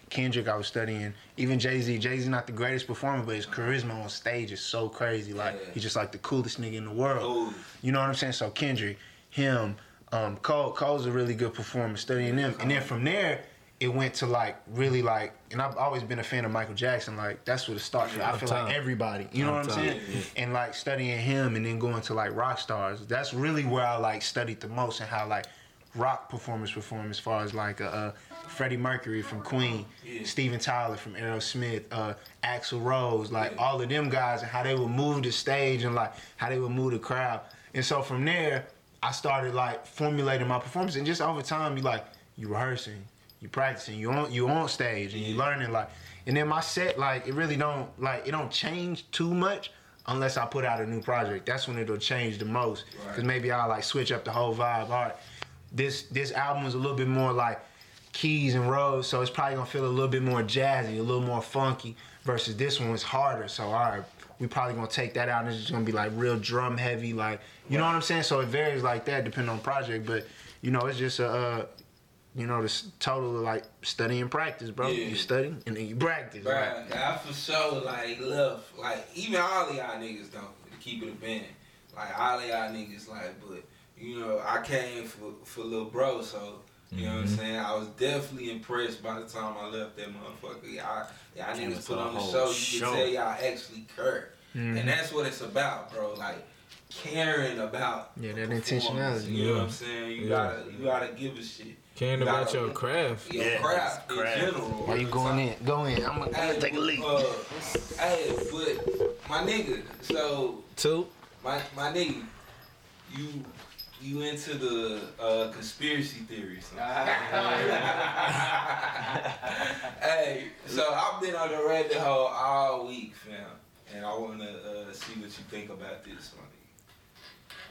Kendrick. I was studying even Jay Z. Jay Z not the greatest performer, but his charisma on stage is so crazy. Like Yeah. he's just like the coolest nigga in the world. Cool. You know what I'm saying? So Kendrick, him, um, Cole, Cole's a really good performer. Studying them, and then from there, it went to like really like, and I've always been a fan of Michael Jackson. Like that's what it started. with. I feel Top. like everybody, you know what I'm Top. saying? And like studying him, and then going to like rock stars. That's really where I like studied the most, and how like rock performers perform as far as like uh, uh Freddie Mercury from Queen, Yeah. Steven Tyler from Aerosmith, uh, Axl Rose, like all of them guys, and how they would move the stage and like how they would move the crowd. And so from there, I started like formulating my performance, and just over time, you like you rehearsing, you practicing, you on you on stage, and you learning like. And then my set, like it really don't like it don't change too much unless I put out a new project. That's when it'll change the most, because maybe I'll like switch up the whole vibe. All right, this this album is a little bit more like keys and Rhodes, so it's probably gonna feel a little bit more jazzy, a little more funky. Versus this one was harder, so all right, we probably gonna take that out and it's just gonna be like real drum heavy, like you know what I'm saying. So it varies like that depending on project, but you know it's just a. Uh, you know, this total of like study and practice, bro. Yeah. You study and then you practice. right? I for sure like love like even all of y'all niggas don't keep it a band. Like all of y'all niggas like, but you know I came for for little bro, so you know what I'm saying. I was definitely impressed by the time I left that motherfucker. Y'all y'all niggas put on the whole show. You show. can tell y'all actually care, Mhm. and that's what it's about, bro. Like caring about Yeah, that intentionality. You know what I'm saying? You Yeah. gotta you gotta give a shit. Caring You about your craft. Your Yeah, craft in craft. general. Why you going in? Go in. I'm gonna, Hey, take a leak. Uh, hey, but my nigga, so Two. my my nigga, you you into the uh, conspiracy theories? hey, so I've been on the rabbit hole all week, fam, and I wanna uh, see what you think about this, my nigga.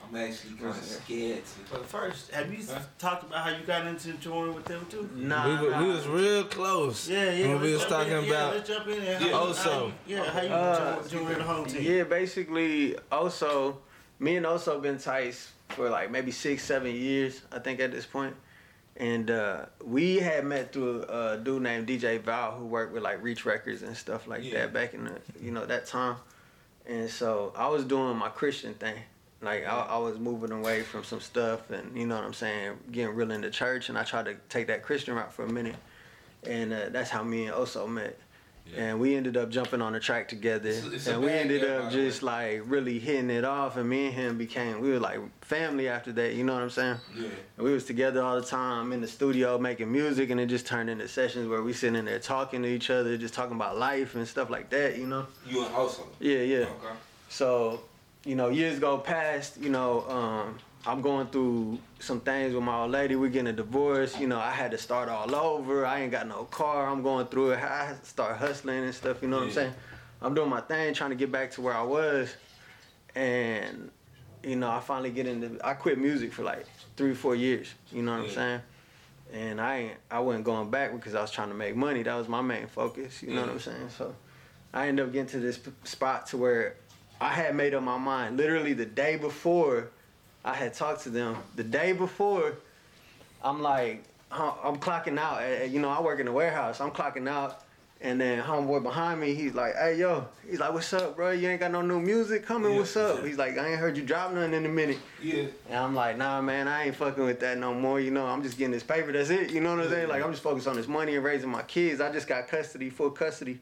I'm actually kind of scared to. But first, have you Huh? talked about how you got into touring with them too? Nah, we, wa- nah. we was real close. Yeah, yeah. When we was talking in. about Yeah, let's jump in. there. Yeah. You- Also. how yeah, how you Uh, join- join the home team? Yeah, basically, also, me and Oso been tight for like maybe six, seven years, I think, at this point. And uh, we had met through a dude named DJ Val who worked with like Reach Records and stuff like Yeah. that back in the, you know, that time. And so I was doing my Christian thing. Like I, I was moving away from some stuff and, you know what I'm saying, getting real into church. And I tried to take that Christian route for a minute. And uh, that's how me and Oso met. And we ended up jumping on the track together, It's- it's and we ended up just like really hitting it off. And me and him became we were like family after that. You know what I'm saying? Yeah. And we was together all the time in the studio making music, and it just turned into sessions where we sitting in there talking to each other, just talking about life and stuff like that. You know? You and Oso. Yeah, yeah. Okay. So, you know, years go past, you know, um, I'm going through some things with my old lady. We're getting a divorce. You know, I had to start all over. I ain't got no car. I'm going through it. I start hustling and stuff. You know what I'm saying? I'm doing my thing, trying to get back to where I was. And, you know, I finally get into, I quit music for like three, four years. You know what I'm saying? And I ain't, I wasn't going back because I was trying to make money. That was my main focus. You know what I'm saying? So I ended up getting to this p- spot to where I had made up my mind. Literally the day before I had talked to them, the day before, I'm like, I'm clocking out. You know, I work in the warehouse. I'm clocking out. And then homeboy behind me, he's like, hey, yo. He's like, what's up, bro? You ain't got no new music coming? Yeah, what's up? yeah. He's like, I ain't heard you drop nothing in a minute. Yeah. And I'm like, nah, man, I ain't fucking with that no more. You know, I'm just getting this paper. That's it. You know what I'm saying? Like, I'm just focused on this money and raising my kids. I just got custody, full custody,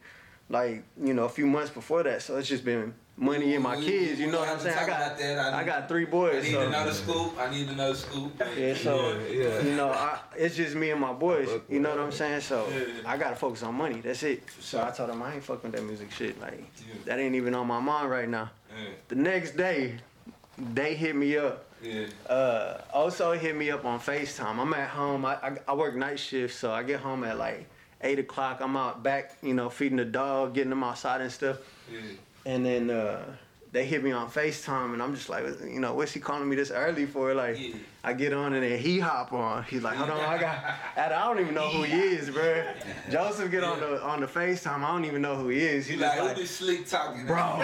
like, you know, a few months before that. So it's just been money and my We- kids. You know what I'm saying? I got, that. I got three boys. I need So. another scoop. I need another scoop. Yeah, so Yeah, yeah. you know, I, it's just me and my boys. You know what I'm saying? So Yeah. I gotta focus on money. That's it. So. I told him I ain't fucking with that music shit. Like that ain't even on my mind right now. The next day, they hit me up. Yeah. Uh, Oso hit me up on FaceTime. I'm at home. I, I, I work night shift, so I get home at like eight o'clock. I'm out back, you know, feeding the dog, getting them outside and stuff. Yeah. And then uh, they hit me on Facetime, and I'm just like, you know, what's he calling me this early for? Like, Yeah. I get on, and then he hop on. He's like, hold on, I got, I don't even know who he is, bro. Joseph get on the on the Facetime, I don't even know who he is. He's like, just who this slick talking? bro.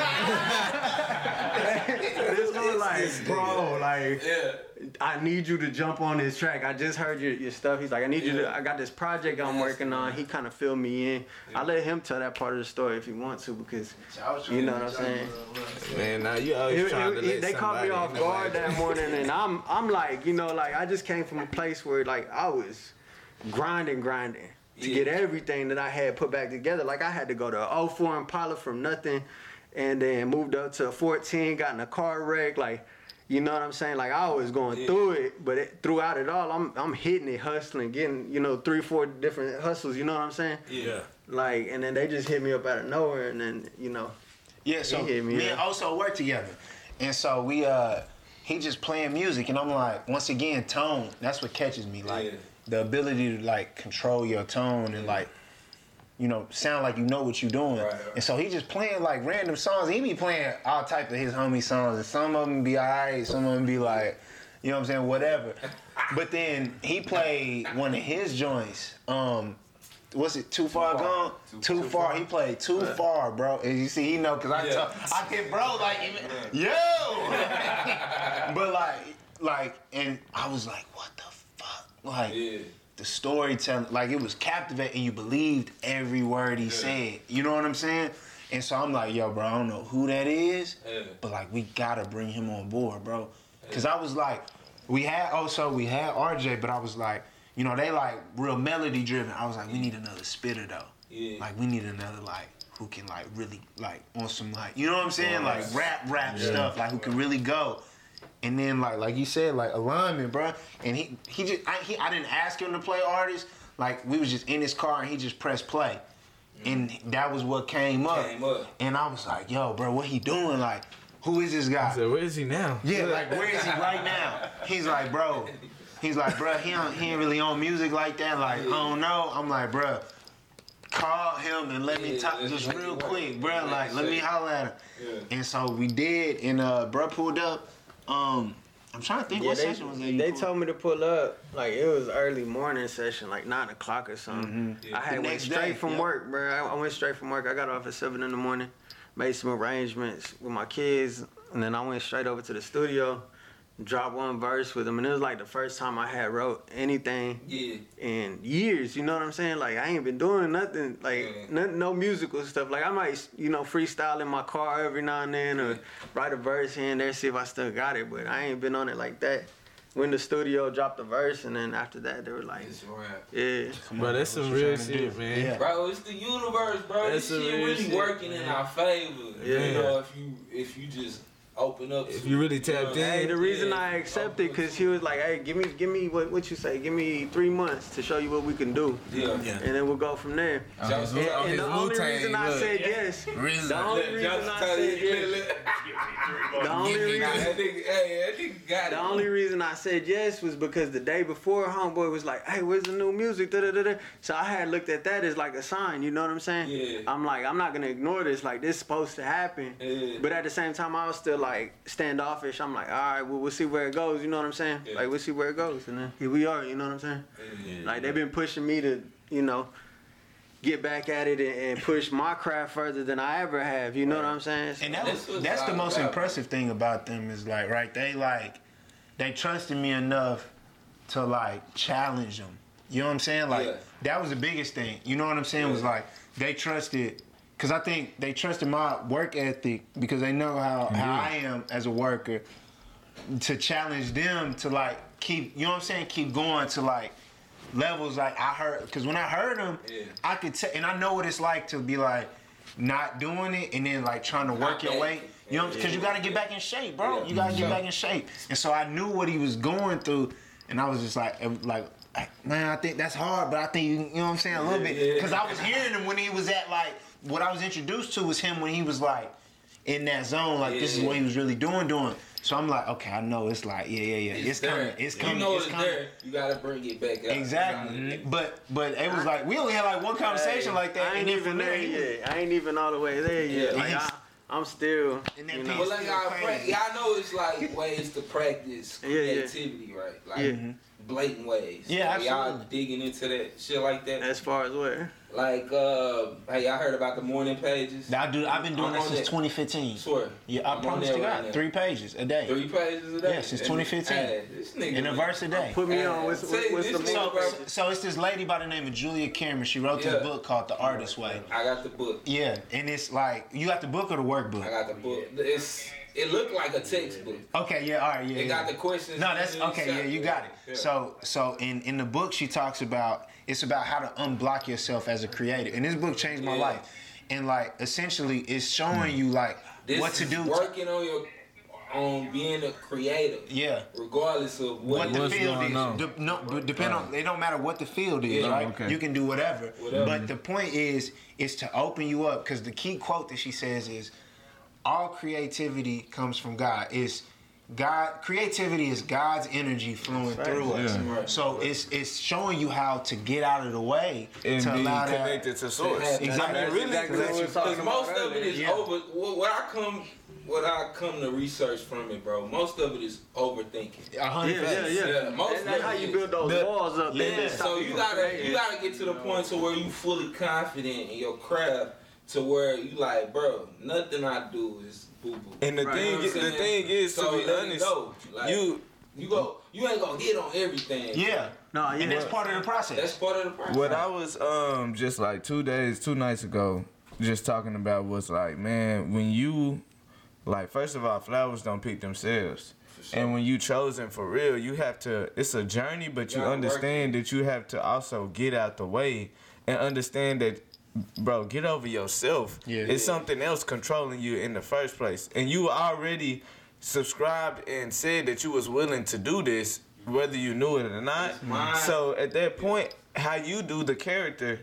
this one like, bro, like. Yeah. I need you to jump on this track. I just heard your, your stuff. He's like, I need you to. I got this project I'm working on. He kind of filled me in. I let him tell that part of the story if he wants to because you know what I'm saying. Man, now you always It- trying it- to it- let they caught me off guard that morning, and I'm I'm like, you know, like I just came from a place where like I was grinding, grinding to Yeah. get everything that I had put back together. Like I had to go to 04 Impala from nothing, and then moved up to 14, got in a car wreck, like. You know what I'm saying? Like I was going Yeah. through it, but it, throughout it all, I'm I'm hitting it, hustling, getting you know three, four different hustles. You know what I'm saying? Yeah. Like, and then they just hit me up out of nowhere, and then you know, Yeah, so hit me me and Oso work together, and so we uh, he just playing music, and I'm like, once again, tone. That's what catches me, like Yeah. the ability to like control your tone and like, you know, sound like you know what you're doing. Right, right. And so he just playing like random songs. He be playing all type of his homie songs, and some of them be alright, some of them be like, you know what I'm saying, whatever. but then he played one of his joints. Um, what's it? Too far, Far. gone. Too- Too, Too far. Far. He played too far, bro. And you see, he know because I Yeah. tell, I get bro like, yo. but like, like, and I was like, what the fuck, like. Yeah. The storytelling, like it was captivating. You believed every word he said. You know what I'm saying? And so I'm like, yo, bro, I don't know who that is, Yeah. but like we gotta bring him on board, bro. Cause I was like, we had oh, also we had RJ, but I was like, you know, they like real melody driven. I was like, we need another spitter though. Yeah. Like we need another like who can like really like on some like you know what I'm saying? Like rap rap stuff, like who can really go. And then like like you said, like alignment, bro. And he he just I he I didn't ask him to play artists. Like we was just in his car and he just pressed play. And that was what came up. Came up. And I was like, yo, bro, what he doing? Like, who is this guy? So where is he now? Yeah, like where is he right now? He's like, bro. He's like, bro, he, don't, he ain't really on music like that. Like, I don't know. I'm like, bro, call him and let me talk just real quick, bro. Like, let me holler at him. Yeah. And so we did, and uh, bro pulled up. Um, I'm trying to think Yeah, what they, session was that? they pulled? told me to pull up. Like it was early morning session, like nine o'clock or something. Yeah. I had The went straight day, from yeah. work, bro. I, I went straight from work. I got off at seven in the morning, made some arrangements with my kids, and then I went straight over to the studio, dropped one verse with them, and it was like the first time I had wrote anything Yeah. in years. You know what I'm saying? Like I ain't been doing nothing, like Yeah. no, no musical stuff. Like I might, you know, freestyle in my car every now and then, or write a verse here and there, see if I still got it. But I ain't been on it like that. Went to the studio, dropped the verse, and then after that, they were like, It's rap. yeah. Bro, that's some real shit, do? man. Yeah. Bro, it's the universe, bro. That's this shit really shit, working in our favor. Yeah. You know, if you if you just open up. If to you really it, tapped know? in. Hey, the reason Yeah. I accepted, cause he was like, "Hey, give me, give me what, what you say? Give me three months to show you what we can do, Yeah. Yeah. and then we'll go from there." On his, And- And, the only Wu-Tang reason I look. said yes, Reason. the only Look, reason I said yes, the only reason. that nigga, hey, that nigga got it. The only reason I said yes was because the day before, homeboy was like, "Hey, where's the new music?" Da, da, da, da. So I had looked at that as like a sign. You know what I'm saying? Yeah. I'm like, I'm not gonna ignore this. Like this is supposed to happen. Yeah. But at the same time, I was still like standoffish. I'm like, all right, well, we'll see where it goes. You know what I'm saying? Yeah. Like we'll see where it goes, and then here we are. You know what I'm saying? Yeah. Like they've been pushing me to, you know, get back at it and, and push my craft further than I ever have. You know what I'm saying? And that That's was, that's the most about. impressive thing about them is like right they like they trusted me enough to like challenge them. You know what I'm saying? Like Yeah. that was the biggest thing. You know what I'm saying? Was like they trusted because I think they trusted my work ethic because they know how, how I am as a worker to challenge them to like keep you know what I'm saying? Keep going to like levels like I heard because when I heard them Yeah. I could tell and I know what it's like to be like not doing it and then like trying to work your way you know because you got to get back in shape bro. Yeah. you got to get back in shape. And so I knew what he was going through and I was just like like man I think that's hard but I think you, you know what I'm saying a little bit. Because I was hearing him when he was at like what I was introduced to was him when he was like in that zone like this is what he was really doing doing so I'm like okay I know it's like yeah yeah yeah it's, there. coming it's coming You know it's it's, coming there. You gotta bring it back up. Exactly. But but it was like we only had like one conversation Hey, like that. I and ain't even there he was- I ain't even all the way there yet. Yeah. Like, I, I'm still, And that you piece- know, Well, like y'all, Crazy. pra- y'all know it's like ways to practice Yeah, yeah. creativity, right? Like Yeah. Mm-hmm. blatant ways. Yeah, like, y'all absolutely. digging into that shit like that. as far as what? Like, uh, hey, y'all heard about the morning pages? I do. I've been doing I'm that since that. 2015. Swear. Yeah, I I'm on promise there to right God, now. three pages a day, Three pages a day. Yeah, since And- 2015. Hey, this nigga. in a verse a day. Put me Hey, on. What's, tell what's the So, so, so it's this lady by the name of Julia Cameron. She wrote this book called The Artist Way. I got the book. Yeah, and it's like you got the book or the workbook. I got the book. It's it looked like a textbook. Okay, yeah, all right, yeah. It yeah. got the questions. No, that's in okay. Yeah, you got it. Yeah. So, so in in the book, she talks about it's about how to unblock yourself as a creative, and this book changed my Yeah. life. And like essentially, it's showing you like this what to do. Working on your on being a creator, yeah. regardless of what, What the What's is. field going is, on? De- no, but depend on. It don't matter what the field is, Yeah. right? Okay. You can do whatever. Whatever. But the point is, is to open you up because the key quote that she says is, "All creativity comes from God." Is God creativity is God's energy flowing through us. Yeah. Right. So it's it's showing you how to get out of the way And to be allow that. connected to source. Exactly. Exactly. I mean, really, Exactly what we because was talking most of it is Yeah. over. What, what I come, what I come to research from it, bro. Most of it is overthinking. A hundred Yeah, yeah, yeah. Yeah, most and that's of how it you build those The- walls up. yeah. and then stop So you you gotta you gotta get to the point to where you fully confident in your craft, to where you like, bro, nothing I do is boo boo. And the Right. thing, You know the thing is, So to be let it honest, go. Like, you you go, you ain't gonna hit on everything. Yeah. No, yeah. And that's part of the process. that's part of the process. What I was um just like two days, two nights ago, just talking about was like, man, when you like first of all, flowers don't pick themselves. sure. And when you chosen for real, you have to it's a journey, but you Gotta work understand that you have to also get out the way and understand that bro, get over yourself. Yeah. It's something else controlling you in the first place. And you already subscribed and said that you was willing to do this, whether you knew it or not. So at that point, how you do the character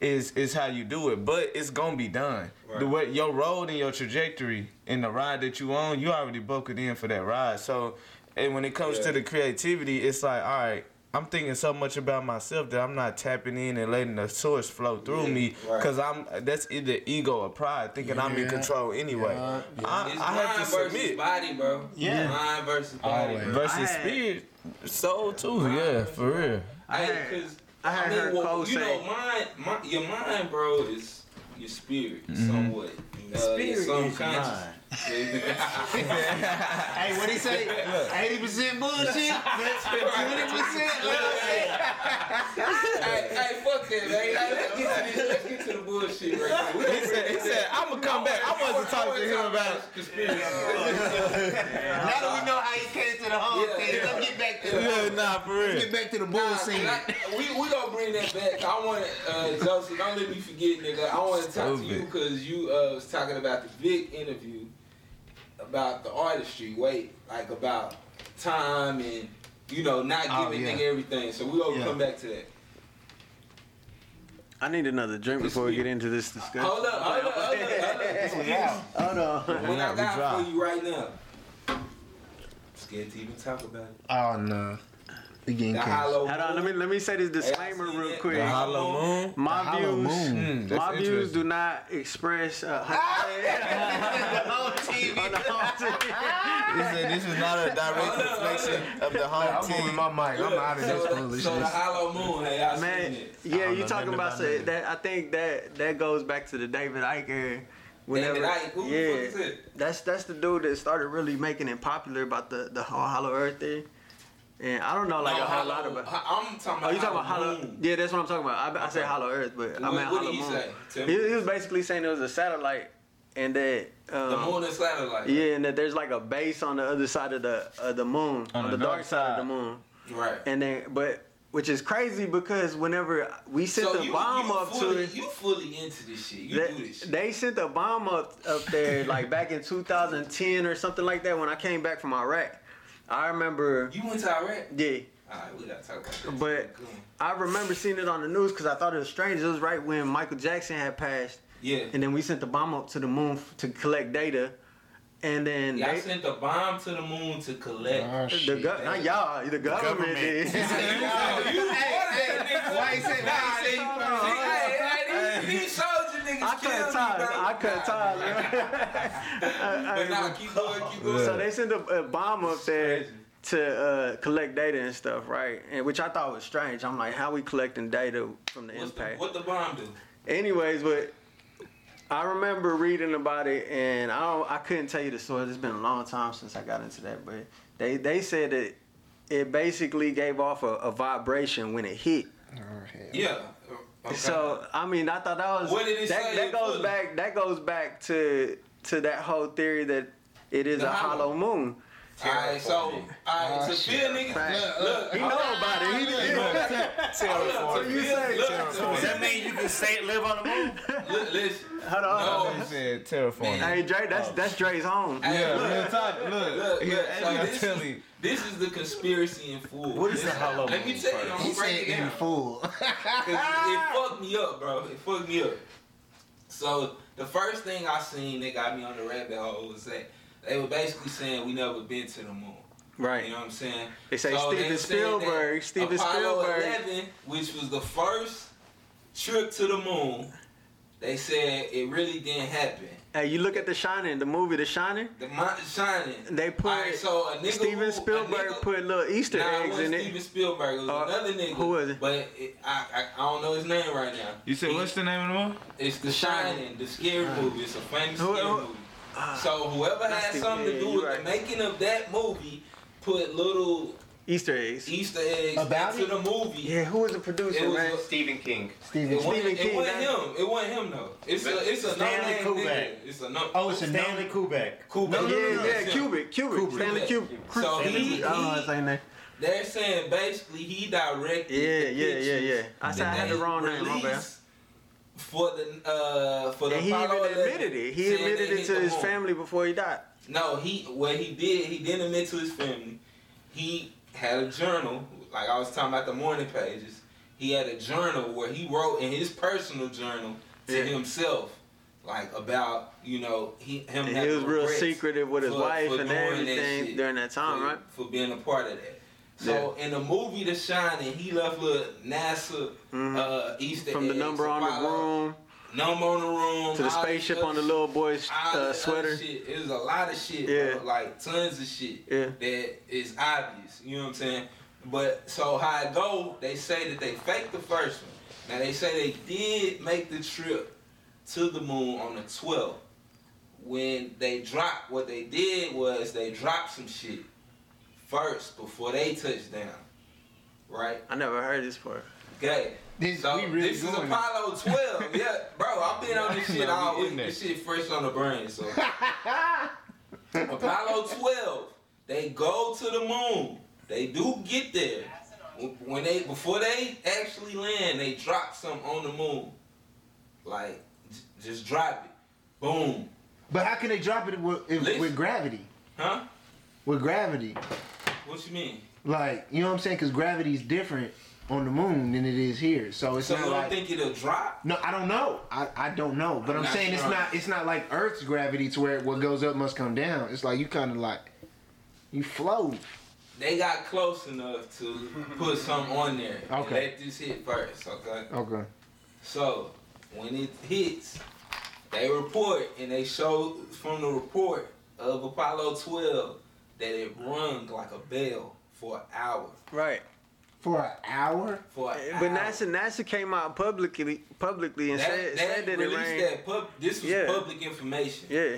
is is how you do it, but it's gonna be done. The way your road and your trajectory and the ride that you on, you already broke it in for that ride. So, and when it comes Yeah. to the creativity, it's like, all right, I'm thinking so much about myself that I'm not tapping in and letting the source flow through Yeah, me, right. cause I'm that's either ego or pride, thinking I'm in control anyway. Yeah, yeah. I, It's I have mind to versus submit. body, bro. Yeah. Mind versus body. Always. bro. Versus I had- spirit, soul too. Yeah, for real. I Hey, had- 'cause, I had mean, heard well, Cole you say- know, mind, my, your mind, bro, is your spirit, somewhat. Uh, Spirit your is subconscious. mine. Hey, what he say? Eighty percent bullshit, twenty percent hey, hey, fuck that, man. Let's get to this. Let's get to the bullshit right now. He said, he said, I'm gonna come back. I wanted to talk to him about. conspiracy. Now that we know how he came to the home Yeah, thing, yeah. let's get back to the Yeah, nah, for let's real. get back to the bull Nah, scene. I- we we gonna bring that back. I want uh, Joseph. Don't let me forget, nigga. I want to talk to you because you uh, was talking about the Vic interview about the artistry. Wait, like about time and you know not Oh, giving yeah. everything. So we gonna Yeah. come back to that. I need another drink before we get into this discussion. Hold up, hold up, hold up, hold up. Yeah. Hold on. What I we got for you right now? Scared to even talk about it. Oh no. We getting The canceled. hollow. Hold on. Let me let me say this disclaimer seen real quick. The hollow moon. My The hollow views, moon. That's my views do not express. Uh, on the home team. He said this is not a direct reflection of the home I'm moving my mic. I'm out of this so, the, so the hollow moon. Hey, I Man, seen it. yeah, don't you talking about about say, that. that? I think that that goes back to the David Icke era. Whenever, David Icke, who the yeah, fuck is it? that's that's the dude that started really making it popular about the the whole Hollow Earth thing. And I don't know like No, a whole lot hollow- about. I'm talking Oh, about. you talking about Hollow? Moon. Yeah, that's what I'm talking about. I, I said Okay. Hollow Earth, but I What- meant what Hollow did he Moon. say? He, he was basically saying it was a satellite, and that um, The moon is satellite. yeah, and that there's like a base on the other side of the of the moon, on, the, dark side of the moon, Right. and then but which is crazy because whenever we sent so the you, bomb you up fully, to it. You fully into this shit. You They, do this shit. they sent a bomb up up there like back in 2010 or something like that when I came back from Iraq. I remember, You went to Iraq? yeah, Alright, we gotta talk about that. But- shit. Come on. I remember seeing it on the news because I thought it was strange. It was right when Michael Jackson had passed, Yeah. and then we sent the bomb up to the moon f- to collect data, and then Y'all they, sent the bomb to the moon to collect. Oh, the shit. go- not y'all, the government, government. did. You hey, hey, Why he say- why he say- Nah, why he say- they- See, hey, hey, these, these soldier niggas I kill cut me, ties. bro. I cut Nah, ties. But nah, keep going, keep going. So they sent a, a bomb up there to uh, collect data and stuff, right? And which I thought was strange. I'm like, how we collecting data from the What's the, impact? what the bomb do? Anyways, but I remember reading about it, and I don't, I couldn't tell you the story. It's been a long time since I got into that, but they they said that it basically gave off a, a vibration when it hit. Yeah. Okay. So I mean, I thought that was What did it that, say that goes back that goes back to to that whole theory that it is The a hollow moon. Alright, so alright, Oh, to shit. feel niggas. Look, look, He know about it. He didn't Hold up, to you feel- say? look, Does to that mean you can say live on the moon? feel- look, listen. Hold on. No. He said terraforming. Hey Dre, that's oh. that's Dre's home. Hey, Yeah, look, real talk. Look, Look, here, look, hey, so this telling is- This is the conspiracy in full. What is the Listen, hollow Let me moon tell you, first? I'm He gonna said it in full. Cause it fucked me up, bro. It fucked me up. So the first thing I seen that got me on the rabbit hole was that they were basically saying we never been to the moon. Right. You know what I'm saying? They say So Steven they saying Spielberg. Steven Apollo Spielberg. 11, which was the first trip to the moon, they said it really didn't happen. Hey, you look at The Shining, the movie The Shining. The mountain shining. They put Alright, so a nigga who- Steven a Spielberg nigga- put little Easter Nah, it eggs wasn't in Steven it. Spielberg. It was Uh, another nigga. who was it? But it, I, I I don't know his name right now. You said He- what's the name of the movie? It's The Shining, the scary movie. It's a famous Who- scary who- movie. So whoever That's had the- something to do with right. the making of that movie put little Easter eggs. Easter eggs About into it? the movie. Yeah, who was the producer, It was man? Stephen King. Stephen. It wasn't, Stephen it wasn't him. It wasn't him though. It's a it's a Stanley Kubrick. It's a no. Oh, it's a Stanley name. Kubrick. Kubrick. No, no, no, yeah, no, yeah, Kubrick, Kubrick, Kubrick. Stanley Kubrick. So he, oh, I don't know his he name. name. they're saying basically he directed. Yeah, the yeah, yeah, yeah. I said I had the wrong name. My bad. For the uh for the And he even admitted it. He admitted it to his moon. family before he died. No, he what he did, he didn't admit to his family. He had a journal, like I was talking about the morning pages. He had a journal where he wrote in his personal journal to Yeah. himself, like about you know he him. He was real secretive with his for- wife for and that everything during that time, for, right? For being a part of that. So in the movie The Shining, he left little NASA Mhm. uh, Easter From the number on the room number on the room, to the spaceship on the little boy's uh, sweater. shit. It was a lot of shit, Yeah. bro. Like tons of shit Yeah. that is obvious. You know what I'm saying? But so how it go? They say that they faked the first one. Now they say they did make the trip to the moon on the 12th. When they dropped, what they did was they dropped some shit first before they touched down. Right? I never heard this part. Okay. This, So we really this is going. Apollo 12. yeah, bro, I've been on this shit No, all week. This shit fresh on the brain. So Apollo 12, they go to the moon. They do get there. When they before they actually land, they drop something on the moon. Like j- just drop it. Boom. But how can they drop it with, if, with gravity? Huh? With gravity, What you mean? like you know what I'm saying? Because gravity is different on the moon than it is here. So it's So not you don't like. think it'll drop? no, I don't know. I, I don't know. But I'm I'm, saying it's not it's not like Earth's gravity to where what goes up must come down. It's like you kind of like you float. They got close enough to put something on there. Okay. Let this hit first, okay? Okay. So when it hits, they report and they show from the report of Apollo 12 that it rung like a bell for an hour. Right. For an hour. For an But hour. NASA NASA came out publicly publicly and that, said, that said that it released rained. that pub, this was Yeah. public information. Yeah.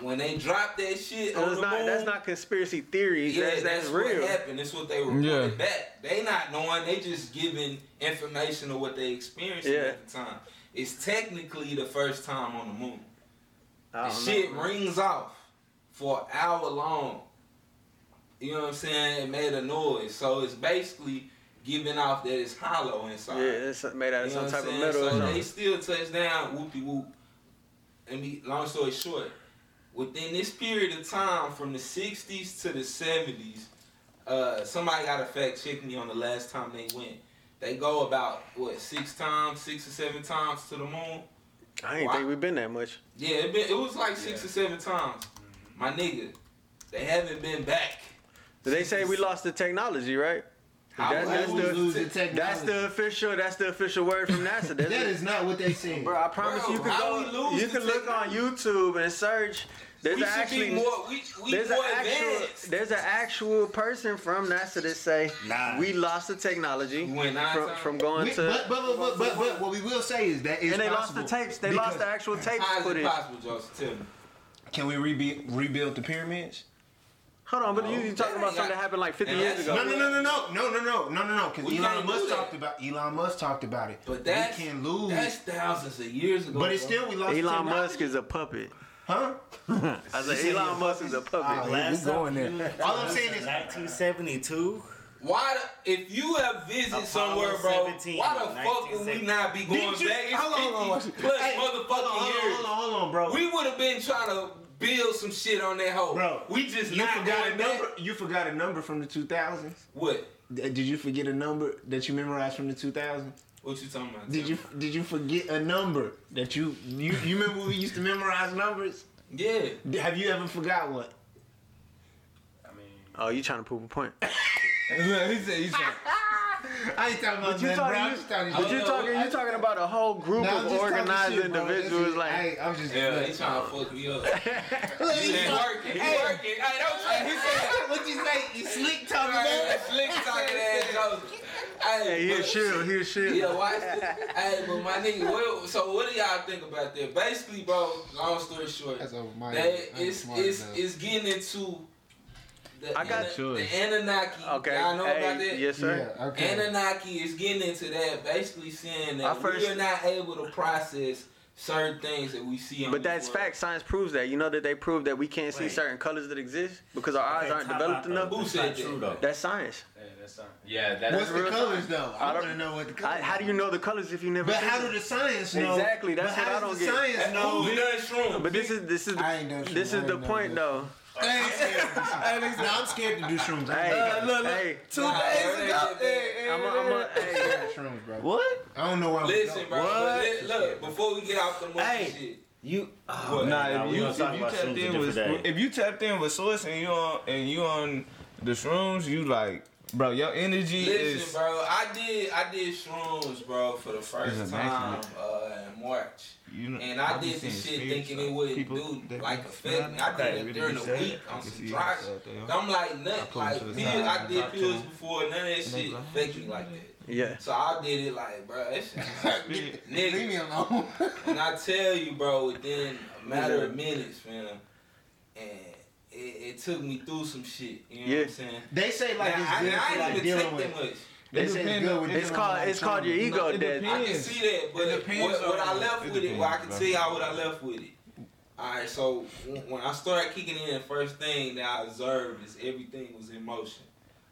When they dropped that shit So on it's the not moon, that's not conspiracy theories. yeah, that's, that's, that's, what real. happened. That's what they reported Yeah. back. They not knowing. They just giving information of what they experienced Yeah. at the time. It's technically the first time on the moon. The don't shit rings off for an hour long. You know what I'm saying? It made a noise. So it's basically giving off that it's hollow inside. Yeah, it's made out of You some type of saying? metal or So they still touch down, whoopie whoop. And be, long story short, within this period of time from the 60s to the 70s, uh, somebody got to fact check me on the last time they went. They go about, what, six times, six or seven times to the moon? I ain't think we've been that much. Yeah, it, been, it was like six Yeah. or seven times. My nigga, they haven't been back. But they say we lost the technology, right? How That- we that's lose the- lose the technology. That's the official. That's the official word from NASA. That's That is not what they said. Bro, I promise Bro, you can go. You can look on YouTube and search. There's we actually be more. We, we there's more an actual advanced. there's an actual person from NASA that say Nah. we lost the technology We went nine from, from going We- to but, but, but, but, but, but what we will say is that it's and they lost the tapes. They lost the actual tapes How is it footage. possible, Joseph? Can we rebuild rebuild the pyramids? Hold on, but you, No, you talking about ain't something that happened like 50 years ago. No, no, no, no, no, no, no, no, no, no, no. Because Elon Musk talked about Elon Musk talked about it. But that's we can lose. That's thousands of years ago. but it's still we lost. Elon. Musk is a puppet. huh? I said Elon Musk is a puppet. Ah, yeah, we going there. All I'm saying is- 1972. Why, the, if you have visited Apollo somewhere, bro, why the fuck would we not be going you- back? It's hold on, hold on, 50 plus Hey, motherfucking hold on, hold on, years. Hold on, hold on, bro. We would have been trying to build some shit on that hoe. Bro, we just you not forgot going a back. number. You forgot a number from the 2000s. What? Did you forget a number that you memorized from the 2000s? What you talking about? Did you did you forget a number that you you you remember when we used to memorize numbers? Yeah. Have you ever forgot what? I mean Oh, you trying to prove a point? he said, he said, I ain't talking about you nothing, bro. talking- I'm talking But shit. you talking you talking about a whole group Nah, I'm of organized shit, individuals That's it. like Hey, I'm just Yeah, look, he trying to fuck me up. look, He he ain't talk- working. He's Hey, working. Hey, don't try. He said. What you say? You slick talking Hey, about? Slick talking ass Joseph. Hey, Hey, he a but- shield, he a shield. Yeah, watch this. hey, but my nigga, what, so what do y'all think about that? Basically, bro, long story short, That's over my that head. I ain't it's it's it's getting into the I got Ana- you. the Anunnaki. Okay. Y'all know hey, about that? Yes, sir. Yeah, okay. Anunnaki is getting into that, basically saying that first- we're not able to process certain things that we see But that's world. fact. Science proves that. You know that they prove that we can't see certain colors that exist because our eyes aren't developed enough. Who That's said not true that? though. That's science. Yeah, that What's the colors science. though? I I don't- want to know what the I, colors. how do you know the colors if you never? But seen how do the science know? Exactly, that's but what how I does don't the get. science know? who's done shrooms? But this is this is I ain't done this is I the point never though. I ain't scared to do shrooms. No, I'm scared to do shrooms. I Hey, ain't look, look. hey, two Nah, days ago. ain't Hey, hey, I'm a, I'm a, hey, scared shrooms, bro. What? I don't know why. I'm Listen, bro. What? But li- look, before we get off the monkey Hey. shit, You. Oh, what? Nah, Nah, if you, if you tapped in with day. if you tapped in with Source and you on and you on the shrooms, you like, bro, your energy Listen, is. bro, I did I did shrooms, bro, for the first time uh, in March. You know, And I be did this shit thinking it wouldn't people do like be affect me. I smelling. did it really during the week on some dry shit. I'm like nothing like to pills. I did pills before, none of that they shit go. affect me like that. yeah. So I did it like, bro, that shit Leave me alone. And I tell you, bro, within a matter of minutes, man, and it, it took me through some shit. You know Yeah. what I'm saying? They say like Now, it's I, good I for ain't like even dealing take with. that much. They It say it's good with It's called with, it's called your ego it death. I can Depends. see that, but It depends what, what I left it with it, well, I can depends, tell y'all what I left with it. Alright, so when- when I started kicking in, the first thing that I observed is everything was in motion.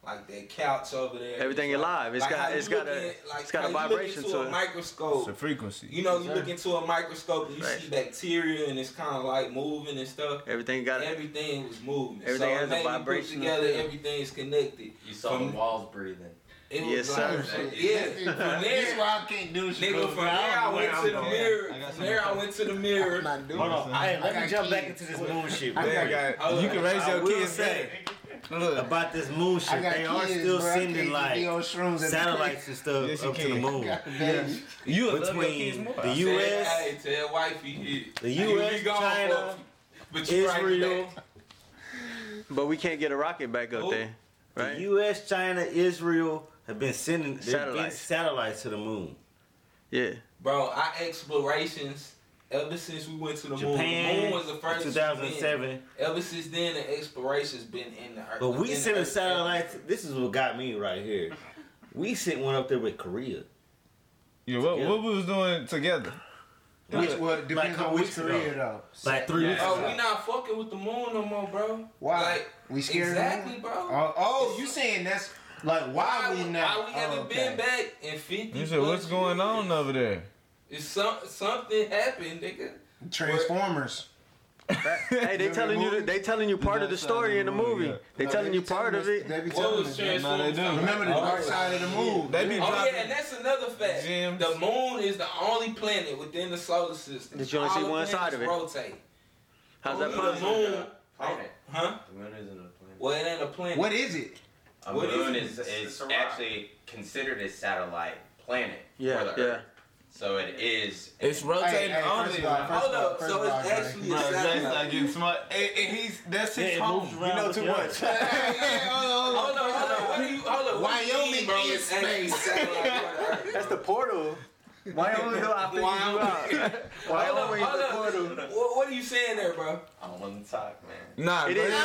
Like that couch over there. Everything It's like- alive. It's like got- how you it's got look a- in- like it's got a how you look vibration to a it. It's a frequency. You know, you look into a microscope and you Right. see bacteria and it's kind of like moving and stuff. Everything got. Everything was moving. Everything so has a it made me put vibration. together. Everything's connected. You saw From- the walls breathing. It Yes, was sir. like, yeah. From there, That's why I can't do shit. Nigga, from there I went to the mirror. From there I went to the mirror. I'm not doing Hold on. something. Hey, let me got jump back into this moon shit. I got- quick. got, you can raise I your will kids say Look, about this moon shit. They kids, are still bro. sending like satellites and stuff yes, up to the moon. Yeah. You between the U.S., I tell wifey the U.S., China, but Israel. But we can't get a rocket back up Ooh. there, right? The U.S., China, Israel have been sending satellites. Satellites to the moon. Yeah, bro, our explorations ever since we went to the moon, the moon was the first. 2007. event. Ever since then, the explorations been in the earth. But we sent a satellite. This is what got me right here. We sent one up there with Korea. Yeah, what, what we was doing together? Which well, it depends Like, on which weeks ago. Korea though. Like three weeks Oh, ago. we not fucking with the moon no more, bro. Why? Like, we scared exactly, of bro. them? Oh, oh, you saying that's like why, why we not? Why we haven't oh, okay. been back in fifty? You said, what's going years? on over there? It's some something happened, nigga. Transformers. Hey, they telling you they telling you part of the story in the movie. Yeah. They No, telling be you part of us- it. They be What telling was us. No, they do. Remember the Oh, dark side of the moon. They be Oh dropping. yeah, and that's another fact. gems. The moon is the only planet within the solar system. That you only see one side of it. Rotate. How's that Only the possible? moon, Planet. huh? The moon isn't a planet. Well, it ain't a planet. What is it? A What is moon it? is It's is actually considered a satellite planet Yeah, for the yeah. Earth. So it is. It's Hey, rotating hey, on first it. of all, first Hold up, so it's actually Bro, a Jay's satellite. not getting smart. And, and he's that's his Yeah, home. You know too the much. Earth. Hold on, hold on. What do you, hold on. What do you Wyoming bro? is It's space. satellite for the Earth? That's the portal. Why don't I figured you out? Why Hold up, the portal? What, what are you saying there, bro? I don't want to talk, man. Nah, It bro. is.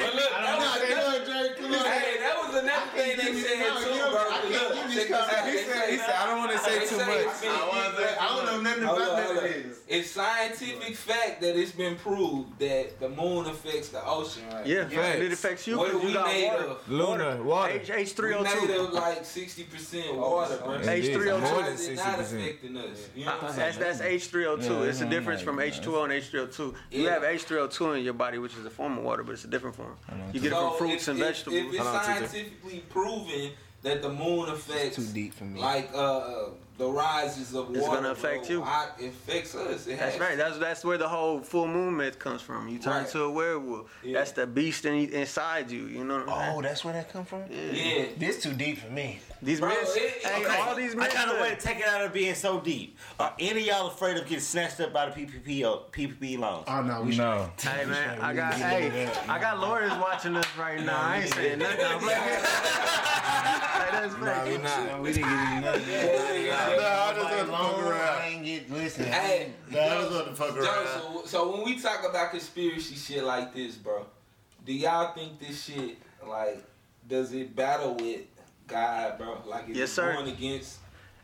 But look, that was another, hey, that was another thing they said too, bro. know, I can't look, give this check this card. out. He They said, he said, I don't want to say too much. I don't know nothing about on, none hold of on. this. It's scientific fact that it's been proved that the moon affects the ocean, right? Yeah, Facts. it affects you What are we made water. of? Lunar, water. H H three oh We O made of like sixty percent water, bro. It is H3O2. more Why than is it sixty not percent. affecting us? You know uh, what I'm That's that's H three O two. Yeah, It's a I'm difference from. H two O and H three O two. You have H three O two in your body, which is a form of water, but it's a different form. You get it from fruits if, and if- vegetables. If it's Hold on, TJ. Scientifically proven that the moon affects Too deep for me. like uh the rises of It's water, gonna affect bro, you. I, it affects us. It That's right. to. That's that's where the whole full moon myth comes from. You turn Right. into a werewolf. Yeah. That's the beast in, inside you. You know what I'm Oh, that's where that come from? saying? yeah. This too deep for me. These Bro, myths, it- hey, okay, all these I myths. got a way to take it out of being so deep. Are any of y'all afraid of getting snatched up by the PPP or PPP uh, loans? Oh no, we No. Hey man, I got didn't get into hey. I got lawyers watching us right now. I ain't saying nothing. I'm like, hey, that's Nah, we not. No, we didn't get into nothing. No, I just want to Long fuck around. I ain't get listen. Hey, Nah, I just want to fuck Joe, around. so, so when we talk about conspiracy shit like this, bro, do y'all think this shit like does it battle with God, bro? Like is Yes, it sir. going against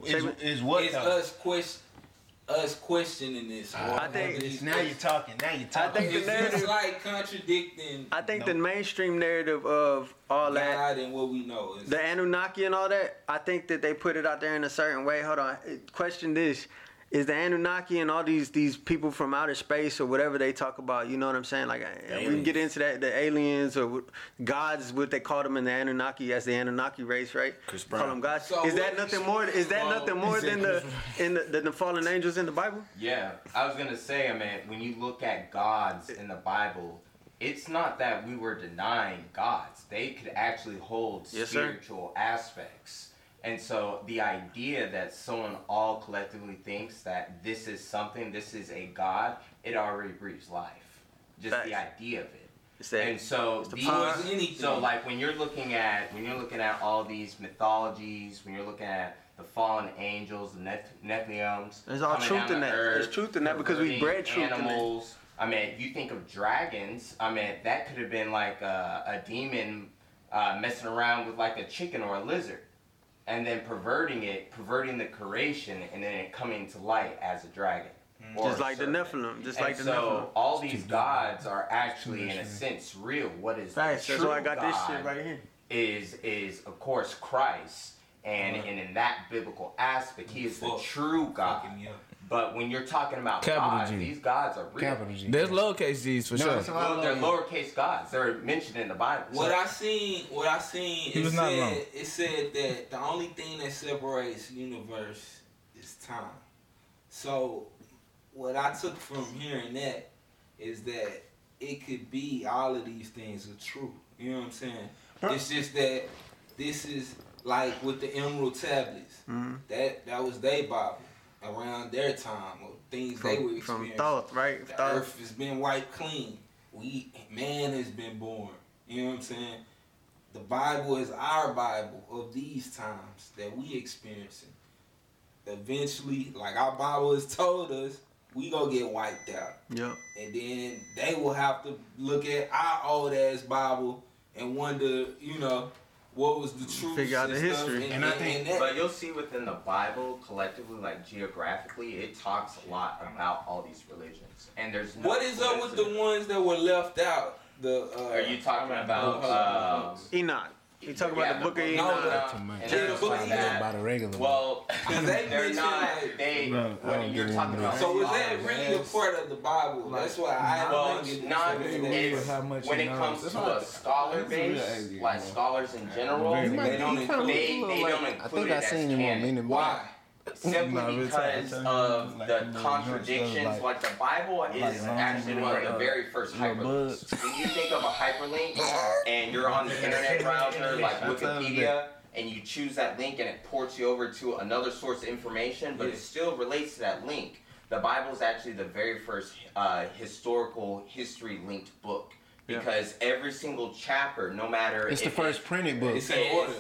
Is, is what it's us question us questioning this? or I think- having It's, now you're talking. Now you're talking. think the It's narrative- just like contradicting I think the mainstream narrative of all that and what we know. Is, the Anunnaki and all that, I think that they put it out there in a certain way. Hold on, question this: Is the Anunnaki and all these these people from outer space or whatever they talk about? You know what I'm saying? Like uh, we can get into that the aliens or gods, what they call them in the Anunnaki as the Anunnaki race, right? Chris Brown. Call them gods. So is that nothing more? Is that Well, nothing more than the in the, than the fallen angels in the Bible? Yeah, I was gonna say, I mean, when you look at gods in the Bible, it's not that we were denying gods; they could actually hold Yes, sir. spiritual aspects. And so the idea that someone all collectively thinks that this is something, this is a god, it already breathes life. Just the idea of it. It's that And so these, power. so like when you're looking at when you're looking at all these mythologies, when you're looking at the fallen angels, the Neph- Nephilims, There's all truth in that. Earth, There's truth in that because we perverting bred truth in that. animals. I mean, you think of dragons. I mean, that could have been like a, a demon uh, messing around with like a chicken or a lizard, and then perverting it, perverting the creation, and then it coming to light as a dragon. or just a like the. Nephilim, just And like the so Nephilim. all these gods are actually, in a sense, real. What is Facts. the That's true why I got this God shit right here. is is of course Christ, and and in that biblical aspect, He is the Fuck. true God. Fucking yeah. But when you're talking about Capital gods, G. these gods are real. Capital G. There's lowercase G's for No, sure. it's Well, of they're lowercase gods. They're mentioned in the Bible. What So- I seen, what I seen, He it was said, wrong. it said that the only thing that separates universe is time. So, what I took from hearing that is that it could be all of these things are true. You know what I'm saying? Bro- It's just that this is like with the Emerald tablets. Mhm. That that was their Bible around their time or things they were From, from thought, right? The Thought. earth has been wiped clean. We man has been born. You know what I'm saying? The Bible is our Bible of these times that we experiencing. Eventually, like our Bible has told us, we gonna get wiped out. Yep. And then they will have to look at our old ass Bible and wonder, you know, what was the truth. Figure out the history. And, And I think- and that- But you'll see within the Bible, collectively, like geographically, it talks a lot about all these religions. And there's no what is up with the ones that were left out? The uh, Are you talking about? Um, Enoch. You talk about yeah, the book of no, Enoch. Uh, no. Too much. And Yeah, the just book like of that. By the regular. Well, they they're not. like- They Bro, I when you're talking about. So is that really a part of the Bible? That's why I Well, don't think not it's it's, how much when it comes to a scholar that's a real base, alien, like scholars in general, Very they don't include. they, they don't include I think it I as seen him on canon. Meaning Why? Simply Nah, because of Like the contradictions. joints, Like, the Bible is like actually one of the very first hyperlinks. When you think of a hyperlink and you're on the internet browser like That's how it is. Wikipedia and you choose that link and it ports you over to another source of information, but it still relates to that link. The Bible is actually the very first uh, historical history linked book Yeah. because every single chapter, no matter It's the if first printed book. It's in order.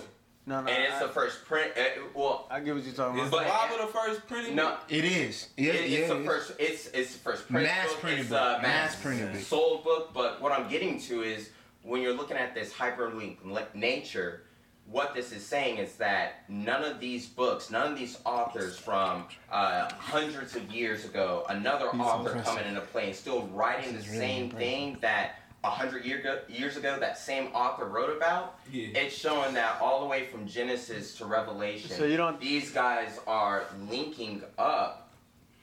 No, no. and it's I, the first print. Uh, well, I get what you're talking Is about. the Bible the first printed? no. It is. Yeah, it- yeah. it's the it is. first. It's it's the first print Mass book. printed it's book. a Mass mass printed book. sold book. But what I'm getting to is when you're looking at this hyperlink nature, what this is saying is that none of these books, none of these authors from uh, hundreds of years ago, another He's author impressive. coming into play and still writing the This is really same impressive. thing that a hundred year ago, years ago that same author wrote about. Yeah. It's showing that all the way from Genesis to Revelation. So you don't- These guys are linking up,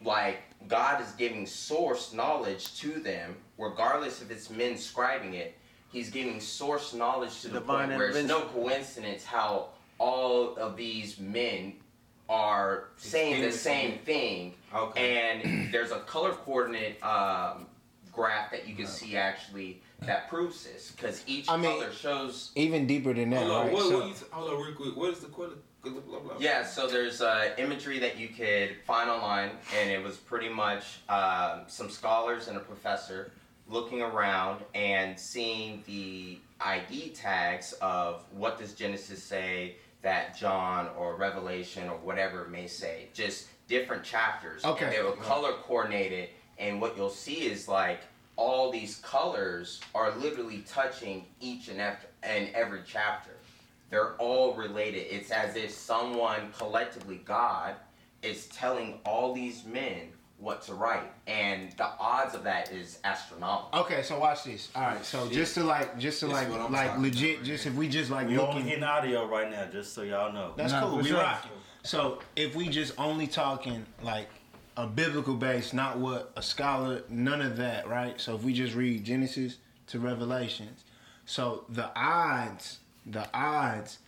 like God is giving source knowledge to them, regardless if it's men scribing it. He's giving source knowledge to the Divine point where it's no coincidence how all of these men are saying the same thing Okay. and there's a color coordinate um, graph that you can see actually that proves this because each I mean- color shows Even deeper than that, hold on, right? what, So- what you t- hold on real quick. What is the quarter? Blah, blah, blah. yeah so there's uh, imagery that you could find online and it was pretty much um, some scholars and a professor looking around and seeing the id tags of what does genesis say that john or revelation or whatever may say just different chapters Okay. and they were color coordinated and what you'll see is like all these colors are literally touching each and every, and every chapter they're all related it's as if someone collectively god is telling all these men what to write and the odds of that is astronomical Okay, so watch this. All right, so Shit. just to like, just to This like, is what I'm like legit, about, just if we just like We only looking, getting audio right now, just so y'all know. that's Nah, cool. for We sure. rocking. So if we just only talking like a biblical base, not what a scholar, none of that, right? So if we just read Genesis to Revelations, so the odds, the odds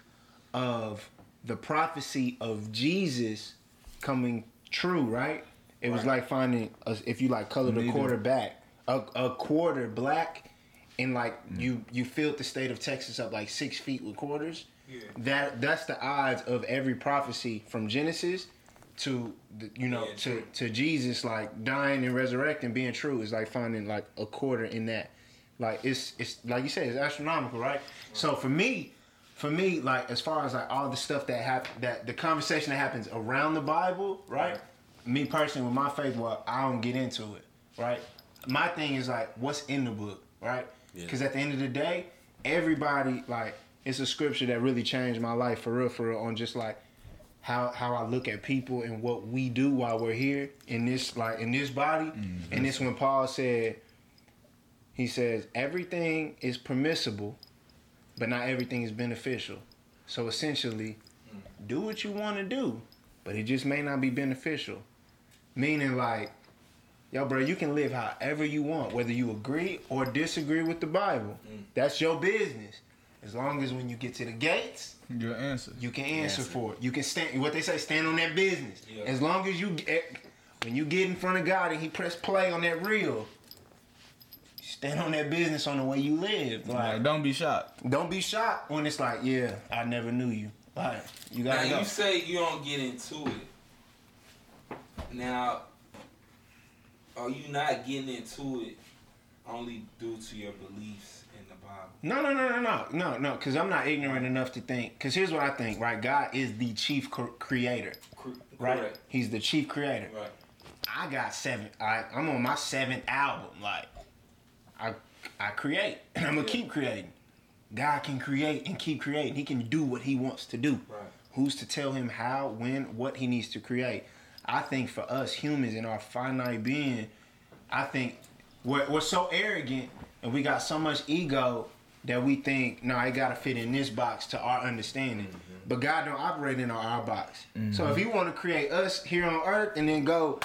of the prophecy of Jesus coming true, right? It was like finding, a, if you like colored a quarter back, a, a quarter black, and like mm. you you filled the state of Texas up like six feet with quarters. Yeah. That that's the odds of every prophecy from Genesis to the, you know Being to to Jesus like dying and resurrecting being true is like finding like a quarter in that. Like it's it's like you said it's astronomical, right? So for me, for me like as far as like all the stuff that happen that the conversation that happens around the Bible, right? Me personally with my faith, well, I don't get into it, right? My thing is like what's in the book, right? Because at the end of the day, everybody like it's a scripture that really changed my life for real, for real, on just like how how I look at people and what we do while we're here in this like in this body. Mm, and this when Paul said, he says everything is permissible, but not everything is beneficial. So essentially, mm. do what you want to do, but it just may not be beneficial. Meaning like, yo, bro, you can live however you want, whether you agree or disagree with the Bible. Mm. That's your business. As long as when you get to the gates, Your answer. you can answer Answer. for it. You can stand. What they say, stand on that business. Yeah. As long as you get, eh, when you get in front of God and He press play on that reel, stand on that business on the way you live. Like, Like, don't be shocked. don't be shocked when it's like, yeah, I never knew you. Like, you gotta go. you say you don't get into it. Now, are you not getting into it only due to your beliefs in the Bible? No, no, no, no, no, no, no. Because I'm not ignorant enough to think. Because here's what I think. Right, God is the chief cr- creator. Right, Correct. He's the chief creator. Right. I got seven. I, I'm on my seventh album. Like, I I create, and I'm gonna Yeah. keep creating. God can create and keep creating. He can do what he wants to do. Right. Who's to tell him how, when, what he needs to create? I think for us humans in our finite being, I think we're, we're so arrogant and we got so much ego that we think, no, it gotta fit in this box to our understanding. But God don't operate in our, our box. So if He want to create us here on Earth and then go,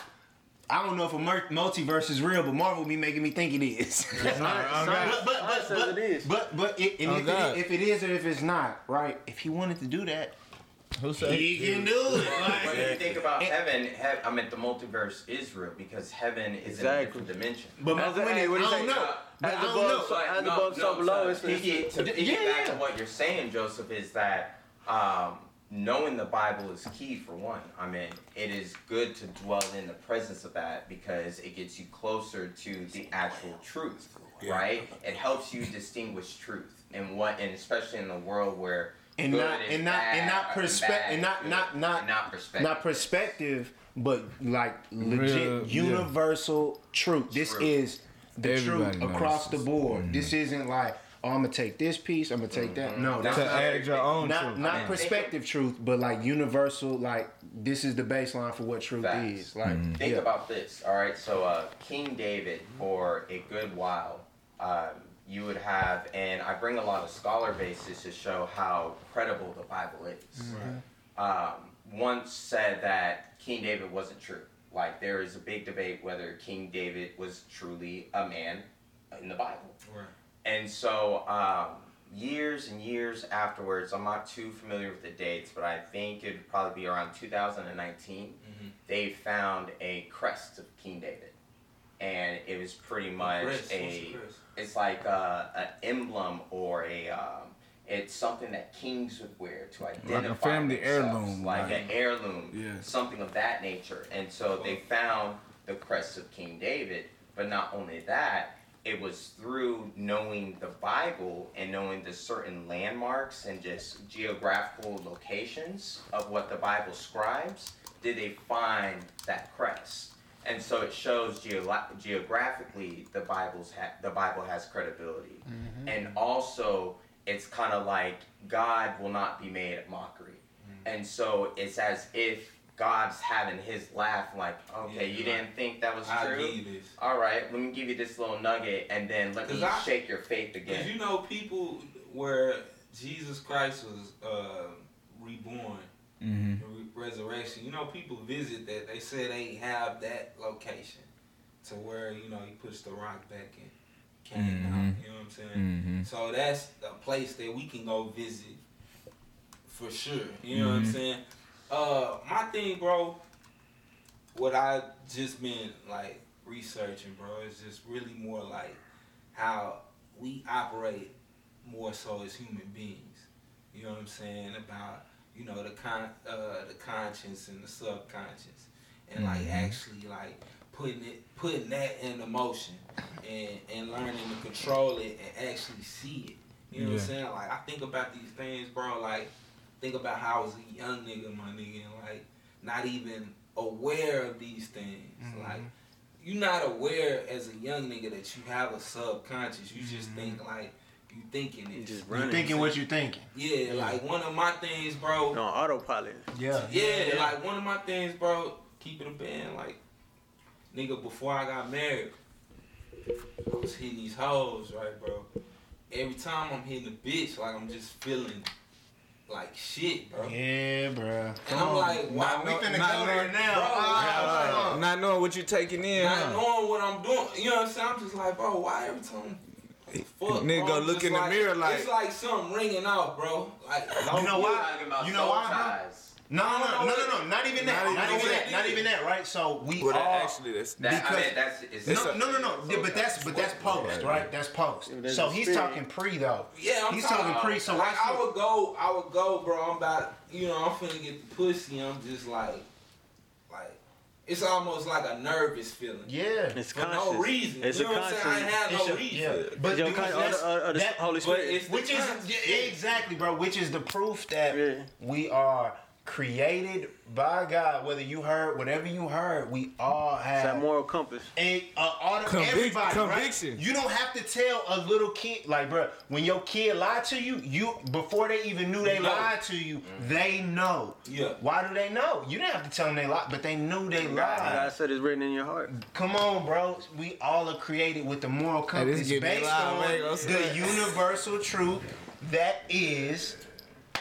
I don't know if a mer- multiverse is real, but Marvel be making me think it is. Oh, God. but, but, but, but, it is. but, but it, and Oh, if, it, if it is or if it's not, right? If He wanted to do that, Who said? He can do it. But Like, if you think about heaven, he- I mean, the multiverse is real because heaven is in a different dimension. but my As point is, I what do you don't know. But I As don't above, know. so, Like, as no, above, so no, below. to It's, To it's, get, to Yeah, piggyback yeah. to what you're saying, Joseph, is that um, knowing the Bible is key for one. I mean, it is good to dwell in the presence of that because it gets you closer to the actual truth, right? It helps you distinguish truth and what, and especially in the world where and not is and not and not perspective and not not not not perspective. not perspective, but like legit Real, yeah. universal truth. This Truth. is the Everybody truth knows across the this. board. This isn't like oh, I'm gonna take this piece, I'm gonna take that. No, that's To Not not, add your own not, truth. not I mean, perspective truth, but like universal. Like this is the baseline for what truth Facts. is. Like Think yeah. about this, all right? So, uh, King David, for a good while, um, you would have, and I bring a lot of scholar bases to show how credible the Bible is. Um, once said that King David wasn't true. Like, there is a big debate whether King David was truly a man in the Bible. Right. And so, um, years and years afterwards, I'm not too familiar with the dates, but I think it'd probably be around 2019. Mhm. They found a crest of King David, and it was pretty much Chris, a. Chris? It's like a, an emblem or a. Um, it's something that kings would wear to identify a family themselves, heirloom, like like- an heirloom, Yeah. something of that nature. And so they found the crest of King David, but not only that, it was through knowing the Bible and knowing the certain landmarks and just geographical locations of what the Bible scribes did they find that crest. And so it shows geolo- geographically the Bible's ha- the Bible has credibility, and also it's kind of like God will not be made a mockery, and so it's as if God's having his laugh, like, okay, Yeah, you didn't think that was true. give you this. All right, let me give you this little nugget, and then let me I- shake your faith Because again. you know, people where Jesus Christ was uh, reborn, Mm-hmm. re- resurrection, you know, people visit that. They say they have that location to where, you know, he puts the rock back in, came Mhm. out. You know what I'm saying? Mm-hmm. So that's a place that we can go visit for sure. You know what I'm Mhm. saying? Uh, my thing, bro, what I just been like researching, bro, is just really more like how we operate more so as human beings. You know what I'm saying about you know the con uh, the conscience and the subconscious, and like Mhm. actually like putting it putting that in motion and and learning to control it and actually see it. You know what I'm saying? Like I think about these things, bro. Like think about how I was a young nigga, my nigga, and like not even aware of these things. Mhm. Like you're not aware as a young nigga that you have a subconscious. You just Mhm. think like you thinking it. Just running. You thinking what you thinking? Yeah, like one of my things, bro. on autopilot. Yeah. Yeah, like one of my things, bro. Keep it a band, like nigga. Before I got married, I was hitting these hoes, right, bro. Every time I'm hitting a bitch, like I'm just feeling like shit, bro. Yeah, bro. And I'm like, why Nah, we no- finna not go there now. Bro, Ah, Uh, not knowing what you're taking in, not huh? knowing what I'm doing. You know what I'm saying? I'm just like, bro, why every time? Fuck, Nigga bro, look just in the mirror like- it's like something ringing out, bro. Like You know why? Talking about You know why, bro? ties. No, no, no, no, no, no, not even that. Not Not, even even that. that. Not even that. Right. So we Well, all. actually, that's That, I Because- mean, that's it's It's no, a- no, no, no. Yeah, but that's but that's post, right? That's post. So he's talking pre though. Yeah, I'm He's talking, talking pre. So like I would go, I would go, bro. I'm about, you know, I'm finna get the pussy. I'm just like, like, it's almost like a nervous feeling Yeah. It's for conscious. no reason. It's you know a what I'm saying? I have It's no a- reason. yeah. But Your because con- that's- uh, uh, the that- Holy Spirit. which is yeah, exactly, bro. Which is the proof that Yeah. we are created by God. Whether you heard whatever you heard, we all It's have that moral compass. And uh, all the, Convic- everybody, conviction. right? You don't have to tell a little kid, like, bro, when your kid lied to you, you before they even knew they You know. lied to you, they know. Yeah. Why do they know? You didn't have to tell them they lied, but they knew they God lied. said it's written in your heart. Come on, bro. We all are created with the moral compass getting based on man. Gonna say the universal truth that is.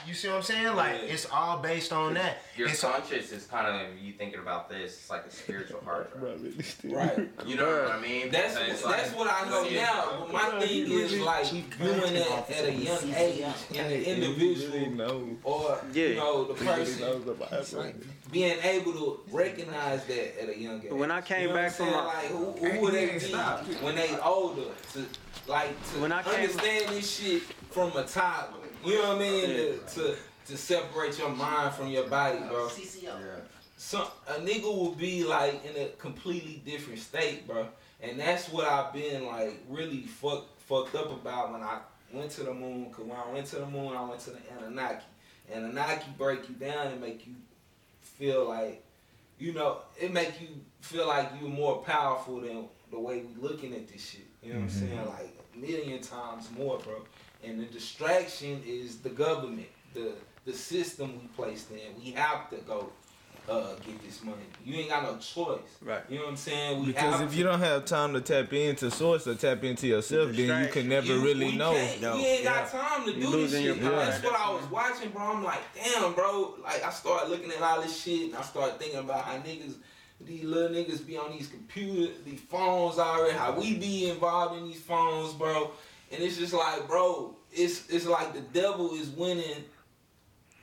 You see what I'm saying? Like Yeah. it's all based on that. Your And so- conscious is kind of you thinking about this. It's like a spiritual hard drive. Right. You know what I mean? That's that's like- what I know Yeah. now. But my thing is like doing that at a young age in the individual or Yeah. you know the person being able to recognize that at a young age. When I came You know back from my- like who, who would they be when they older to like to When I came- understand this shit from a toddler. You know what I mean? To, to to separate your mind from your body, bro. Some a nigga will be like in a completely different state, bro. And that's what I've been like really fuck, fucked up about when I went to the moon. Cause when I went to the moon, I went to the Anunnaki. Anunnaki break you down and make you feel like, you know, it make you feel like you're more powerful than the way we looking at this shit. You know what I'm mm-hmm. saying? Like a million times more, bro. And the distraction is the government, the the system we placed in. We have to go uh, get this money. You ain't got no choice. Right. You know what I'm saying? We Because have if you don't have time to tap into source or tap into yourself, then you can never you- really know. can't- No. We ain't got time to You do this losing shit. your power. That's what I was watching, bro. I'm like, damn, bro. Like I started looking at all this shit, and I started thinking about how niggas, these little niggas, be on these computers, these phones already. How we be involved in these phones, bro. And it's just like, bro, it's it's like the devil is winning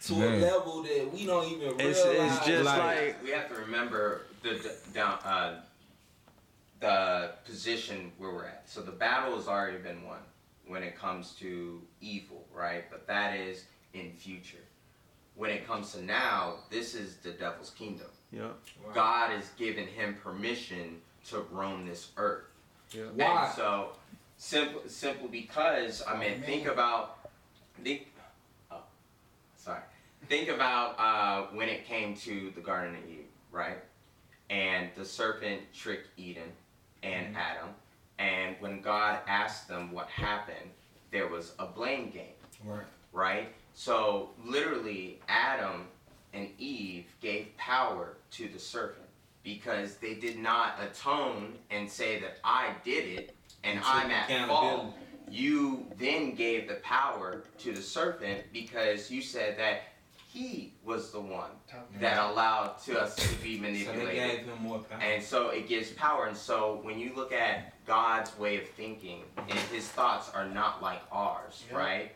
to a level that we don't even It's- realize. it's just Like- like we have to remember the, the down uh, the position where we're at. So the battle has already been won when it comes to evil, right? But that is in future. When it comes to now, this is the devil's kingdom. yeah. God has given him permission to roam this earth. Yeah. Why? And so simple simple because I mean think about think oh sorry. Think about uh, when it came to the Garden of Eden, right? And the serpent tricked Eden and Mm-hmm. Adam. And when God asked them what happened, there was a blame game Right. right? So literally, Adam and Eve gave power to the serpent because they did not atone and say that I did it and take I'm at fault. You then gave the power to the serpent because you said that he was the one that allowed to us to be So manipulated. gave him more power. And so it gives power. And so when you look at God's way of thinking, and his thoughts are not like ours, Yeah. right?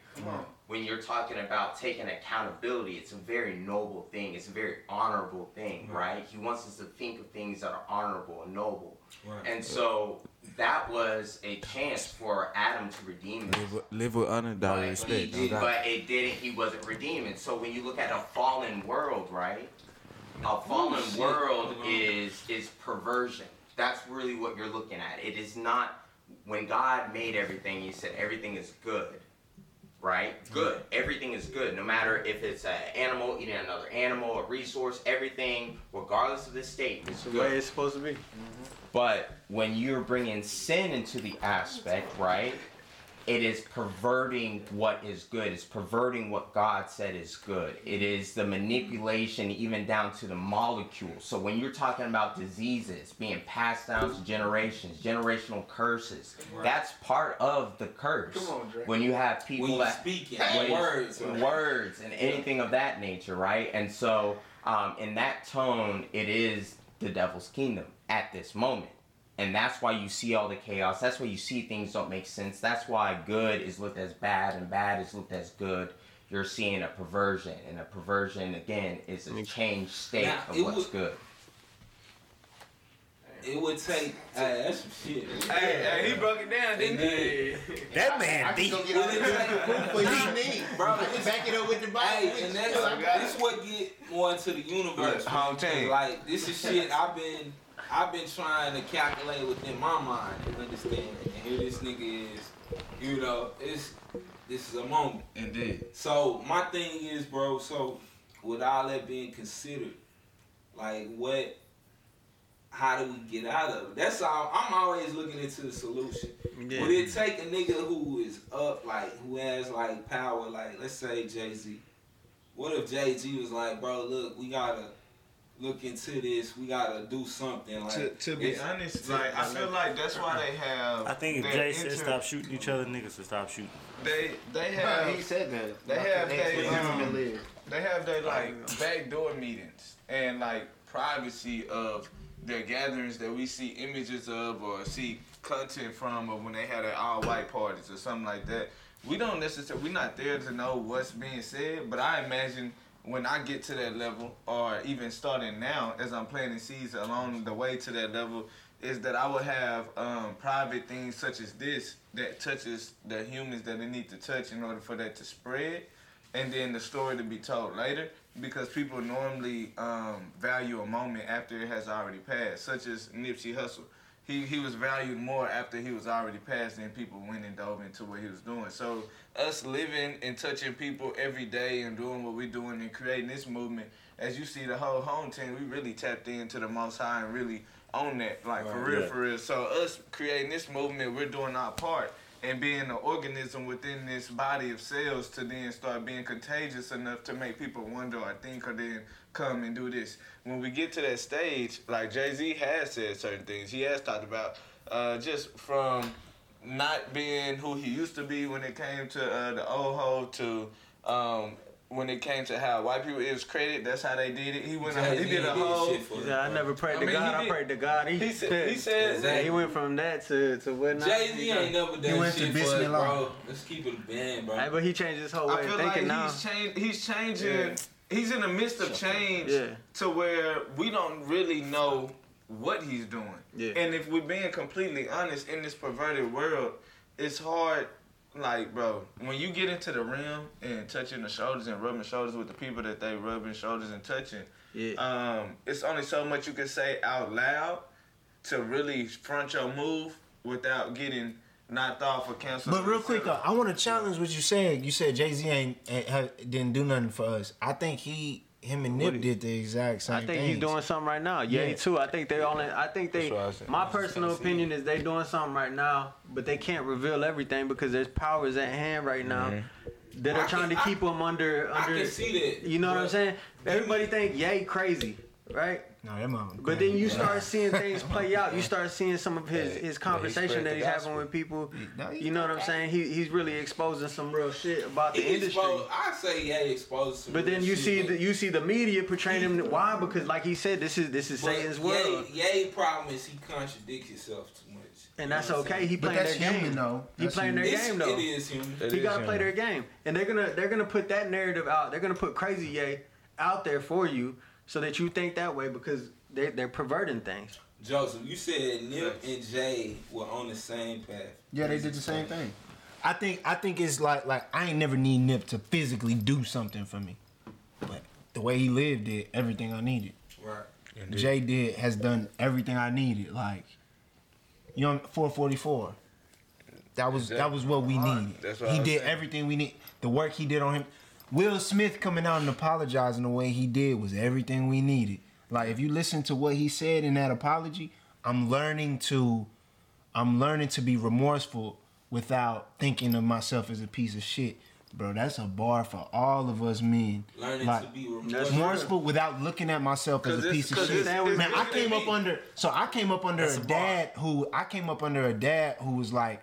When you're talking about taking accountability, it's a very noble thing. It's a very honorable thing, Right. right? He wants us to think of things that are honorable and noble. right. And so that was a chance for Adam to redeem Live, with- live with honor, But dollar he respect. No did- doubt. but it didn't. He wasn't redeeming. So when you look at a fallen world, right? A fallen shit. world is is perversion. That's really what you're looking at. It is not when God made everything. He said everything is good, right? Good. Everything is good. No matter if it's an animal eating another animal, a resource, everything, regardless of the state, is It's the good. way it's supposed to be. Mm-hmm. But when you're bringing sin into the aspect, right? It is perverting what is good. It's perverting what God said is good. It is the manipulation, even down to the molecule. So when you're talking about diseases being passed down to generations, generational curses, Right. that's part of the curse. Come on, Dre. When you have people when you that speaking when words, words and anything of that nature, right? And so, um, in that tone, it is the devil's kingdom at this moment. And that's why you see all the chaos. That's why you see things don't make sense. That's why good is looked as bad and bad is looked as good. You're seeing a perversion, and a perversion again is a changed state Now, of it what's would- good. It would take. Hey, that's some shit. Hey, hey, he broke it down, didn't he? That man I man can deep. go get all the proof for you need. Bro, I back it up with the Bible. Hey, and that's I this it. what get more into the universe. Right, home man, 'cause, team. Like this is shit I've been I've been trying to calculate within my mind and understand. And here this nigga is, you know, it's this is a moment. Indeed. So my thing is, bro. So with all that being considered, like what, how do we get out of it? That's all. I'm always looking into the solution. Yeah. Would it take a nigga who is up, like who has like power, like let's say Jay Z? What if Jay Z was like, bro, look, we gotta look into this. We gotta do something. Like To, to be it's- honest, like I feel like that's why they have. I think if that Jay said stop shooting each other, niggas would stop shooting. they they Yeah, have he said that. They have they- they, they um, haven't they have their like backdoor meetings and like privacy of their gatherings that we see images of or see content from or when they had their all white parties or something like that. We don't necessarily we're not there to know what's being said, but I imagine when I get to that level or even starting now as I'm planting seeds along the way to that level is that I will have um, private things such as this that touches the humans that it need to touch in order for that to spread and then the story to be told later because people normally um, value a moment after it has already passed, such as Nipsey Hussle. He, he was valued more after he was already passed and people went and dove into what he was doing. So us living and touching people every day and doing what we're doing and creating this movement, as you see the whole home team, we really tapped into the Most High and really on that, like for real, Yeah. for real. So us creating this movement, we're doing our part and being an organism within this body of cells to then start being contagious enough to make people wonder or think or then come and do this. When we get to that stage, like Jay Z has said certain things, he has talked about uh, just from not being who he used to be when it came to uh, the old ho to um, when it came to how white people is was created. That's how they did it. He went, out, he did a whole. Yeah, I never prayed I to mean, God. he I prayed to God. He, He said, he said, Yeah, he went from that to to what not. Jay Z ain't never done went to shit for us, Bismillah. bro. Let's keep it a band, bro. Hey, but he changed his whole way I of thinking like now. he's change, he's changing. He's in the midst of change Yeah. to where we don't really know what he's doing. Yeah. And if we're being completely honest, in this perverted world, it's hard. Like, bro, when you get into the rim and touching the shoulders and rubbing shoulders with the people that they rubbing shoulders and touching, Yeah. um, it's only so much you can say out loud to really front your move without getting knocked off or canceled. But real quick, though, I want to challenge what you said. You said Jay Z ain't, ain't ha- didn't do nothing for us. I think he, him and Nip did the exact same thing. I think things. he's doing something right now. Yeah, Yeah. too. I think they all. In, I think they. That's what I. My I personal opinion is they doing something right now, but they can't reveal everything because there's powers at hand right now Mm-hmm. that I are trying can- to keep them under I under. can see that. You know what I'm saying? Everybody think Ye crazy, right? No, that mama. But then you start seeing things play out. You start seeing some of his his spread conversation that he's having with people. No, You know what I'm saying? He he's really exposing some real shit about the He industry. exposed, I say yeah, he exposed some But then you shit, see but- the you see the media portraying him. Why? Because like he said, this is this is but Satan's world, Ye, Ye problem is he contradicts himself too much. and that's okay. He playing that's their human, game. though. He That's playing their human. It's- game though. It is human. It He gotta play their game, and they're gonna they're gonna put that narrative out. They're gonna put Crazy Ye out there for you, so that you think that way because they they're perverting things. Joseph, you said Nip and Jay were on the same path. Yeah, they did the same thing. I think I think it's like like I ain't never need Nip to physically do something for me, but the way he lived did everything I needed. Right. Jay did has done everything I needed. Like, you know, 444. That was that was what we needed. That's what he I was did saying. everything we need. The work he did on him. Will Smith coming out and apologizing the way he did was everything we needed. Like if you listen to what he said in that apology, I'm learning to I'm learning to be remorseful without thinking of myself as a piece of shit. Bro, that's a bar for all of us men. Learning Like, to be remorseful. remorseful without looking at myself as a piece of shit. it's- it's- Man, I came up under so I came up under That's a a dad who I came up under a dad who was like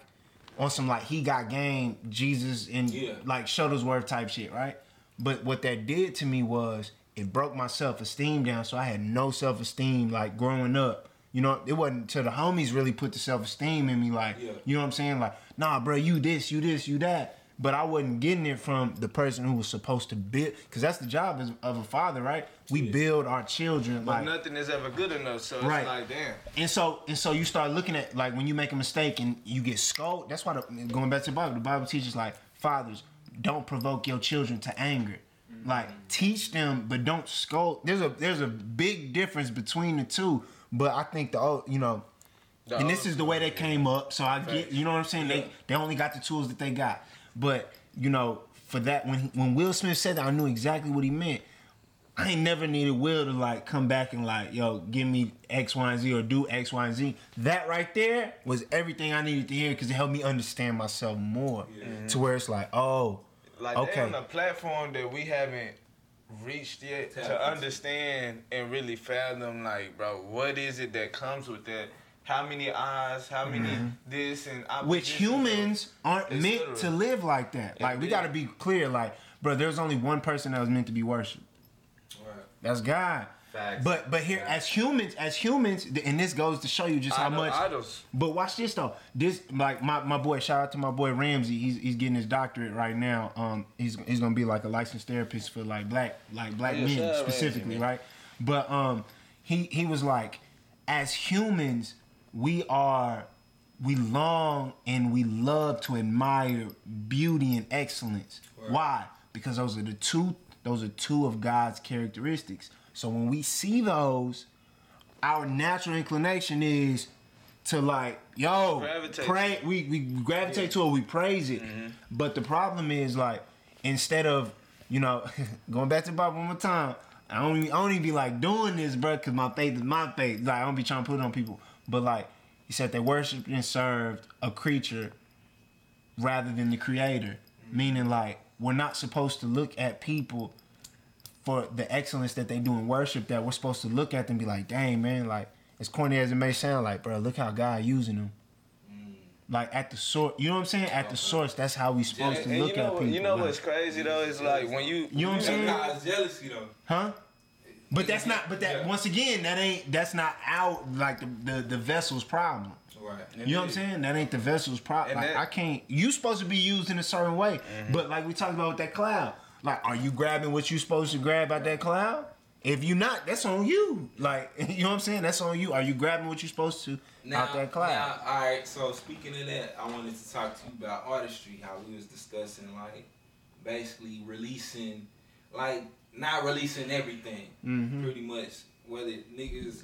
on some like he got game Jesus and Yeah. like Shuttlesworth type shit, right? But what that did to me was it broke my self esteem down, so I had no self esteem like growing up. You know, it wasn't till the homies really put the self esteem in me, like Yeah. you know what I'm saying, like nah, bro, you this, you this, you that. But I wasn't getting it from the person who was supposed to build, because that's the job of a father, right? We build our children But like nothing is ever good enough, so it's Right. like, damn. and so and so you start looking at like when you make a mistake and you get scolded. That's why the, going back to the Bible, the Bible teaches like fathers don't provoke your children to anger. Mm-hmm. Like teach them, but don't scold. There's a there's a big difference between the two. But I think the old you know, The and this is the way they came up. So I get you know what I'm saying. They they only got the tools that they got. But you know for that when he, when Will Smith said that, I knew exactly what he meant. I ain't never needed Will to like come back and like, yo, give me X, Y, and Z or do X, Y, and Z. That right there was everything I needed to hear because it helped me understand myself more. To where it's like, oh, Like they Okay. on a platform that we haven't reached yet Tap to into. understand and really fathom. Like, bro, what is it that comes with that? How many eyes, how many this and Mm-hmm. which humans aren't meant to live like that. Like we got to be clear. Like, bro, there's only one person that was meant to be worshipped. Right. That's God. Facts. But but here as humans, as humans, and this goes to show you just how much. idols. But watch this though. This like my, my boy. Shout out to my boy Ramsey. He's he's getting his doctorate right now. Um, he's he's gonna be like a licensed therapist for like black like black yeah, men specifically, right? But um, he he was like, as humans, we are we long and we love to admire beauty and excellence. Why? Because those are the two those are two of God's characteristics. So when we see those, our natural inclination is to like, yo, Gravitate pray. We we gravitate to it. We praise it. Mm-hmm. But the problem is like, instead of you know, going back to the Bible one more time. I don't even, I don't even be like doing this, bro, because my faith is my faith. Like I don't be trying to put it on people. But like he said, they worshiped and served a creature rather than the creator. Meaning like we're not supposed to look at people for the excellence that they do in worship that we're supposed to look at them and be like, dang man, like as corny as it may sound, like, bro, look how God using them. Like at the source, you know what I'm saying? At the source, that's how we supposed to look you know, at people. you know like- what's crazy though? It's like when you You know what I'm saying? cause jealousy though. Huh? But that's not. But that Yeah. once again, that ain't. That's not out like the the, the vessel's problem. Right. You know what I'm saying? That ain't the vessel's problem. Like, that- I can't. You supposed to be used in a certain way. Mm-hmm. But like we talked about with that cloud, like, are you grabbing what you supposed to grab out that cloud? If you not, that's on you. Like, you know what I'm saying? That's on you. Are you grabbing what you supposed to Now, out that cloud? now, all right. So speaking of that, I wanted to talk to you about artistry. How we was discussing like basically releasing, like not releasing everything. Mhm. Pretty much, whether niggas,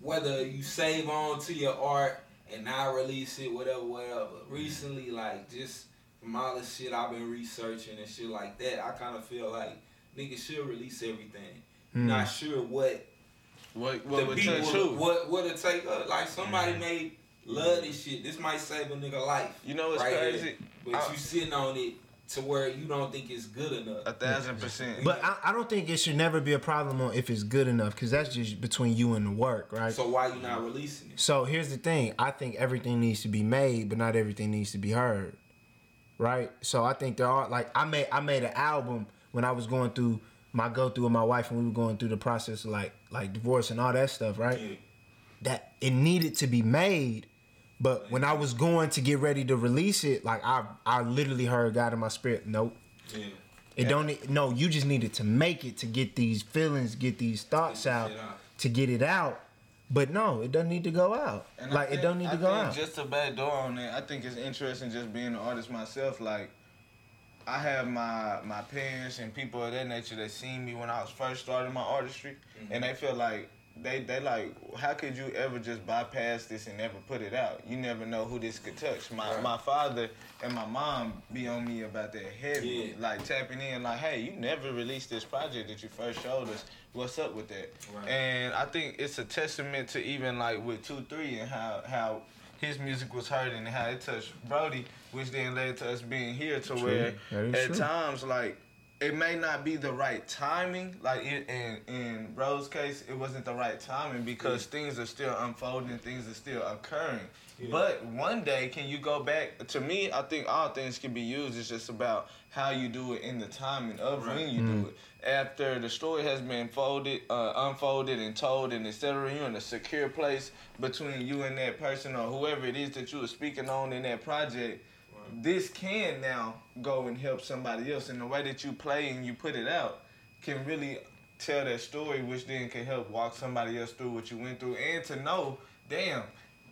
whether you save on to your art and not release it, whatever, whatever. Recently, like just from all the shit I've been researching and shit like that, I kind of feel like niggas should release everything. Mm. Not sure what what the what would touch people, who? what what it take? Uh, like somebody may love this shit. This might save a nigga life. You know what's right here. crazy? But I- you sitting on it to where you don't think it's good enough. A thousand percent. But I, I don't think it should never be a problem on if it's good enough, because that's just between you and the work, right? So why you not releasing it? So here's the thing. I think everything needs to be made, but not everything needs to be heard. Right? So I think there are like I made I made an album when I was going through my go through with my wife and we were going through the process of like like divorce and all that stuff, right? Yeah. That it needed to be made. But when I was going to get ready to release it, like I I literally heard God in my spirit, nope. Yeah. It don't no, you just needed to make it to get these feelings, get these thoughts out, out. to get it out. But no, it doesn't need to go out. And like think- it don't need I to go think out. Just to back door on that, I think it's interesting just being an artist myself. Like, I have my my parents and people of that nature that seen me when I was first starting my artistry, Mm-hmm. and they feel like they they like, how could you ever just bypass this and never put it out? You never know who this could touch. My Right. my father and my mom be on me about that heavy, Yeah. like tapping in, like, hey, you never released this project that you first showed us. What's up with that? Right. And I think it's a testament to even like with two three and how how his music was heard and how it touched Brody, which then led to us being here to where at true. times like it may not be the right timing. Like it, in in Bro's case, it wasn't the right timing because things are still unfolding, things are still occurring. Yeah. But one day, can you go back? To me, I think all things can be used. It's just about how you do it in the timing of when you do it. After the story has been folded, uh, unfolded, and told, and etc., you're in a secure place between you and that person or whoever it is that you were speaking on in that project. This can now go and help somebody else, and the way that you play and you put it out can really tell that story, which then can help walk somebody else through what you went through, and to know, damn,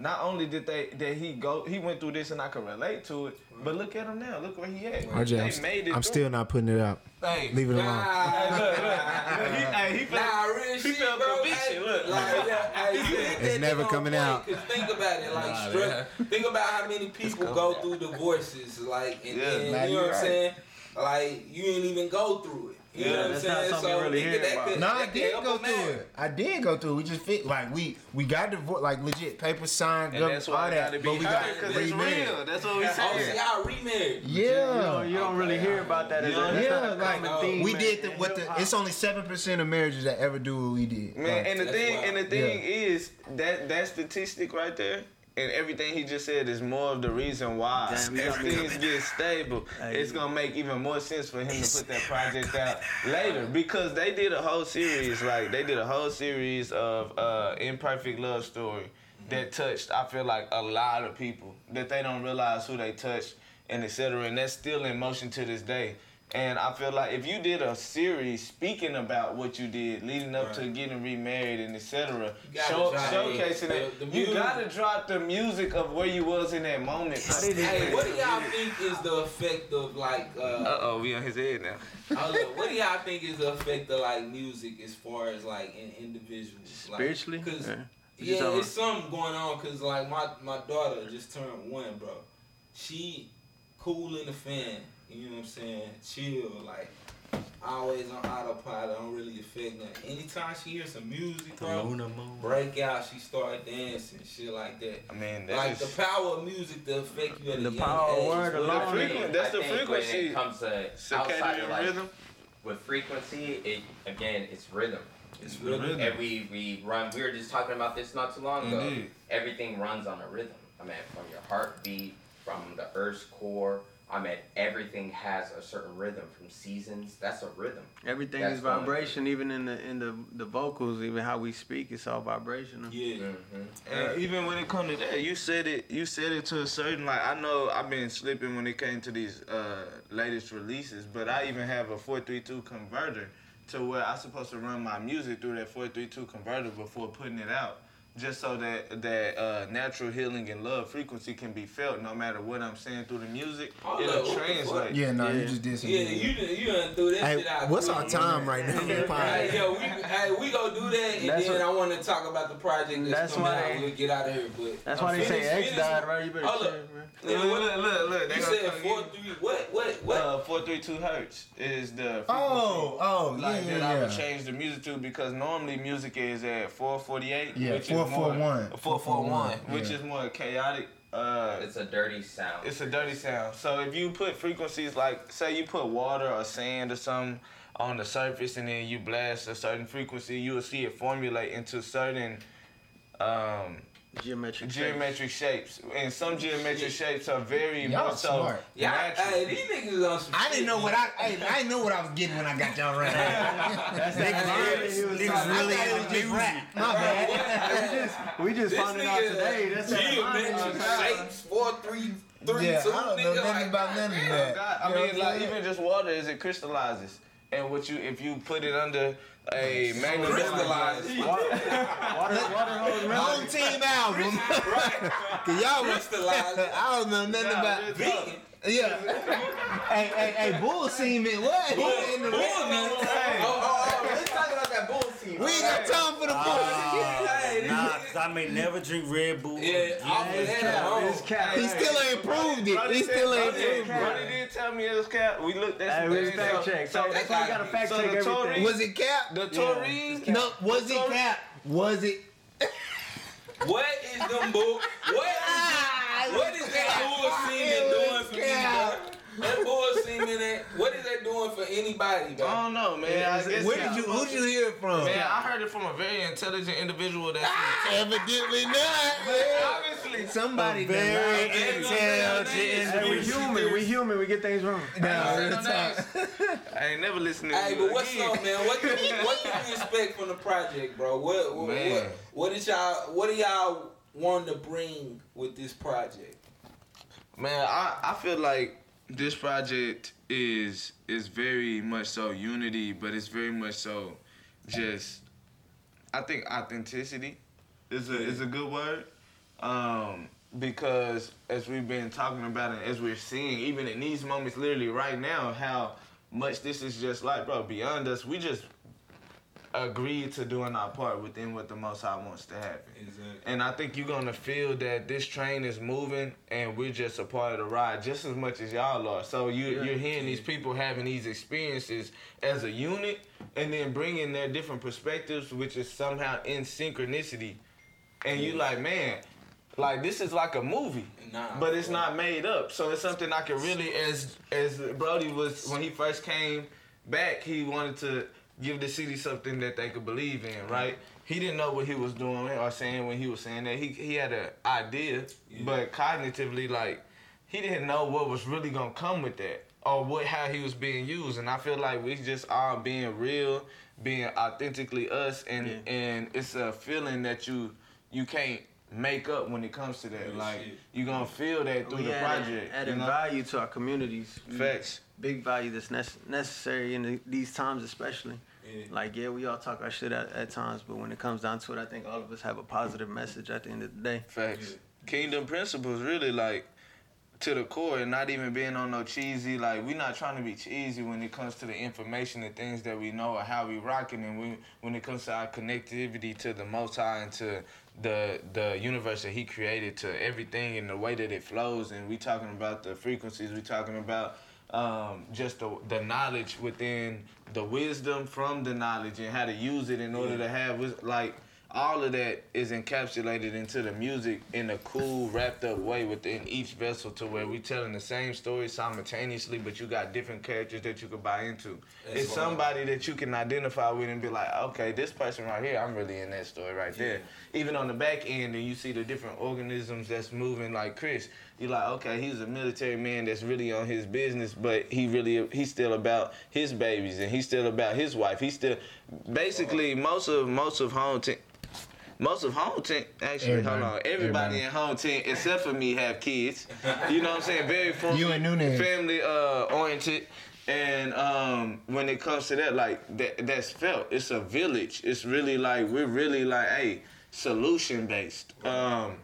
not only did they that he go, he went through this, and I can relate to it, but look at him now, look where he at. RJ, they I'm, st- made it. I'm through. still not putting it up. Hey, Leave it alone. Hey, look, look, look, he, hey, he felt, Nah, real he shit, felt bro. conviction. Hey, Look, like, yeah, hey, you hit It's never coming out. out. 'cause think about it, like, straight, think about how many people go through divorces, like, and Yeah, then, nah, you know you what I'm right. saying? like you didn't even go through it. You Yeah, know what I'm that's not saying? something you really hear that could- No, I that could did help go through it. I did go through it. We just fit like we we got divorced, like legit paper signed, And gov- that's all why I that, but we got heard because it's remarried. real. That's what we Oh, so said. y'all remarried. Yeah, You don't, you don't really hear about that. As a, that's yeah, not a like common theme, we man, did the what the. It's only seven percent of marriages that ever do what we did. Man, Like, and the thing wild. and the thing is that that statistic right there and everything he just said is more of the reason why Damn, if things get stable, Hey. it's gonna make even more sense for him to put that project out later because they did a whole series like they did a whole series of uh, imperfect love story that touched I feel like a lot of people that they don't realize who they touched and etc. And that's still in motion to this day. And I feel like if you did a series speaking about what you did leading up to getting remarried and etc., show, showcasing it, the you gotta drop the music of where you was in that moment. Hey, what do y'all think is the effect of like uh Uh oh, we on his head now. hold up, what do y'all think is the effect of like music as far as like in individuals? Like, Spiritually? Cause Yeah. What yeah, it's something going on. Cause like my my daughter just turned one, bro. She cool in the fan. You know what I'm saying? Chill, like always on autopilot. Don't really affect nothing. Anytime she hears some music, bro, break out. She start dancing, shit like that. I mean, Like that's the power of music to affect you at a The young power of age. word bro. alone. frequency- that's I the think frequency. When it comes to outside of like rhythm. with frequency, it again, it's rhythm. It's really And we we run. We were just talking about this not too long ago. Indeed. Everything runs on a rhythm. I mean, from your heartbeat, from the Earth's core. I mean, everything has a certain rhythm. From seasons, that's a rhythm. Everything That's is vibration, even in the in the the vocals, even how we speak, it's all vibrational. yeah. Mm-hmm. And even when it comes to that, you said it. You said it to a certain like. I know I've been slipping when it came to these uh, latest releases, but I even have a four three two converter to where I'm supposed to run my music through that four three two converter before putting it out, just so that that uh, natural healing and love frequency can be felt no matter what I'm saying through the music. Oh, It'll what the fuck? translate. yeah, no, you just did some. Yeah, you done, you done threw that Hey, shit out. what's our time right now? Hey, yo, we, hey, we gonna do that, and That's then what- I want to talk about the project that's, That's coming why out. they- We'll get out of here, but That's why they say X died, right? You better Hold chill, up. man. Look, look, look, look, look. They You said come four three. What? What? What? Uh, 432 hertz is the frequency. Oh, oh, yeah, like yeah, that I would yeah. change the music to because normally music is at 448. Yeah, which is 441. 441, 441, which yeah. is more chaotic. Uh, It's a dirty sound. it's a dirty sound. So if you put frequencies like, say you put water or sand or something on the surface and then you blast a certain frequency, you will see it formulate into certain um, Geometric. shapes. geometric shapes. And some geometric shapes are very Y'all much so. Yeah, natural. hey, these niggas on some I didn't know man. what I, hey, I didn't know what I was getting when I got y'all right now. That's the irony was Niggas really about. into music. My bad. We just, we just found it out today. That's that geometric irony. shapes, four three three Yeah, two. I don't know nigga, nothing like, about none of oh, that. God, I mean, what like even just water is it crystallizes, and what you if you put it under a magnet Crystallizes. Water, water hose Home melody. team album. Cause y'all was, Crystallizes. I don't know nothing about. Vegan. Yeah. hey, hey, hey, bull semen. What? Bull, In the bull, ring. man. Oh, oh, oh, Let's talk about that bull team. We ain't got time for the bull. hey, Nah, nigga. cause I may never drink Red Bull. Yeah, off of It's that cap. alone. It's cap. He still ain't proved it. Brody He said- still ain't Brody- proved it. Brody did tell me it was cap. We looked at Hey, some we things. fact so- check. So that's why we gotta fact so check the Tory- everything. Was it cap? The Taurine. No, was it cap? Was it? What is them bull? What is, ah, what is that bull semen doing for me, bro? That bull semen, that, what is that doing for anybody, I don't know, man. I guess Where did you? Who did you hear it from? Man, I heard it from a very intelligent individual that's ah! Evidently not. obviously. Somebody very intelligent we human. We human. We get things wrong. Nah, Ain't real no I ain't never listened to Hey, you but what's again. up, man? What can we, what can we expect from the project, bro? What what, Man. what what is y'all what do y'all want to bring with this project? Man, I, I feel like this project is is very much so unity, but it's very much so just I think authenticity is a is a good word. Um, because as we've been talking about and as we're seeing, even in these moments, literally right now, how much this is just like, bro, beyond us. We just agreed to doing our part within what the Most High wants to happen. Exactly. And I think you're gonna feel that this train is moving, and we're just a part of the ride, just as much as y'all are. So you Yeah. you're hearing these people having these experiences as a unit, and then bringing their different perspectives, which is somehow in synchronicity. And you're like, man, like this is like a movie, Nah, but it's bro. not made up. So it's something I can really, as as Brody was when he first came back, he wanted to give the city something that they could believe in, right? He didn't know what he was doing or saying when he was saying that. He he had an idea, Yeah. but cognitively, like he didn't know what was really gonna come with that or what how he was being used. And I feel like we just are being real, being authentically us, and Yeah. and it's a feeling that you you can't make up when it comes to that. Real like shit. you gonna feel that through We the added, project. added you know? value to our communities. Facts. Big value that's nec- necessary in the, these times, especially. Yeah. Like, yeah, we all talk our shit at, at times, but when it comes down to it, I think all of us have a positive message at the end of the day. Facts. Kingdom principles really like to the core and not even being on no cheesy like we're not trying to be cheesy when it comes to the information and things that we know or how we rocking and we, when it comes to our connectivity to the most high and to the the universe that he created to everything and the way that it flows. And we talking about the frequencies. We talking about um, just the, the knowledge within the wisdom from the knowledge and how to use it in order to have like all of that is encapsulated into the music in a cool, wrapped up way within each vessel to where we telling the same story simultaneously, but you got different characters that you could buy into. That's it's somebody that you can identify with and be like, okay, this person right here, I'm really in that story right there. Even on the back end, and you see the different organisms that's moving like Chris. You're like, okay, he's a military man that's really on his business, but he really he's still about his babies and he's still about his wife. He's still basically most of most of home. Most of Home Team, actually, hold on. Everybody, Everybody. in home tent, except for me, have kids. You know what I'm saying? Very family, You and Nunez. family uh, oriented. And um, when it comes to that, like that, that's felt. It's a village. It's really like we're really like, hey, solution based. Um,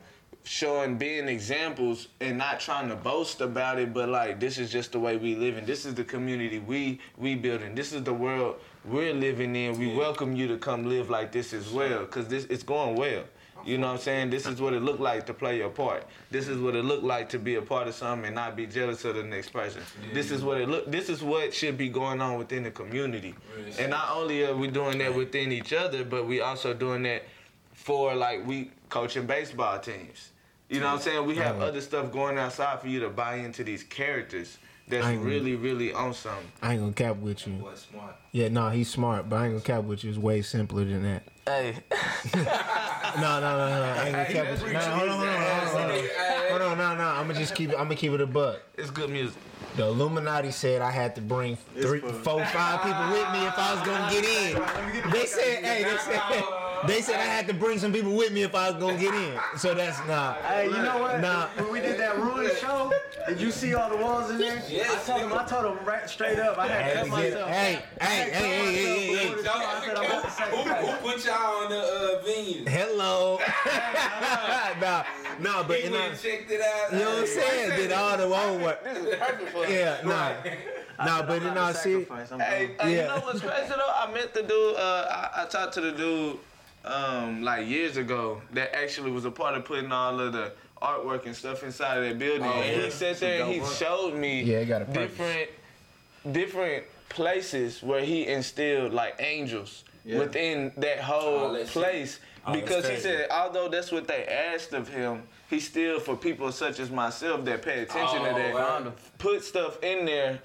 showing being examples and not trying to boast about it, but like this is just the way we live and This is the community we we building. This is the world we're living in. We welcome you to come live like this as well, cause this it's going well. You know what I'm saying? This is what it looked like to play your part. This is what it looked like to be a part of something and not be jealous of the next person. This is what it look. This is what should be going on within the community. And not only are we doing that within each other, but we also doing that for like we coaching baseball teams. You know what I'm saying? We have other stuff going outside for you to buy into these characters that's I ain't- really, really on something. I ain't gonna cap with you. Boy, smart. Yeah, no, he's smart, but I ain't gonna cap with you. It's way simpler than that. Hey, No, no, no, no. I ain't gonna cap with you. No, hold on, hold on, hold on, hold on. Hold on, no, no. I'm gonna just keep it. I'm gonna keep it a buck. it's good music. The Illuminati said I had to bring three, four, five people with me if I was gonna get in. They said, hey, they said, uh, they said I had to bring some people with me if I was gonna get in. So that's nah. Hey, you know what? Nah. When we did that ruin show, did you see all the walls in there? Yes, I told him, I told him right straight up, I had to cut myself. hey, hey, hey, hey, hey, hey, hey. I said, I'm about Who, put y'all on the uh, venue? Hello. nah, nah, but you know, went all, checked it out. you know what I'm saying? Did all the homework. This is perfect for us. Yeah, nah. I Nah, said, but I'm in about all to. I'm Hey, going. Yeah. you know what's crazy though? I met the dude. Uh, I, I talked to the dude um, like years ago that actually was a part of putting all of the artwork and stuff inside of that building. Oh, and yeah. he sat there and he Some dope showed me Yeah, it got a different different places where he instilled like angels Yeah. within that whole All that shit. place. Oh, because he said, although that's what they asked of him, he still, for people such as myself that pay attention to Oh, that, wow. put stuff in there,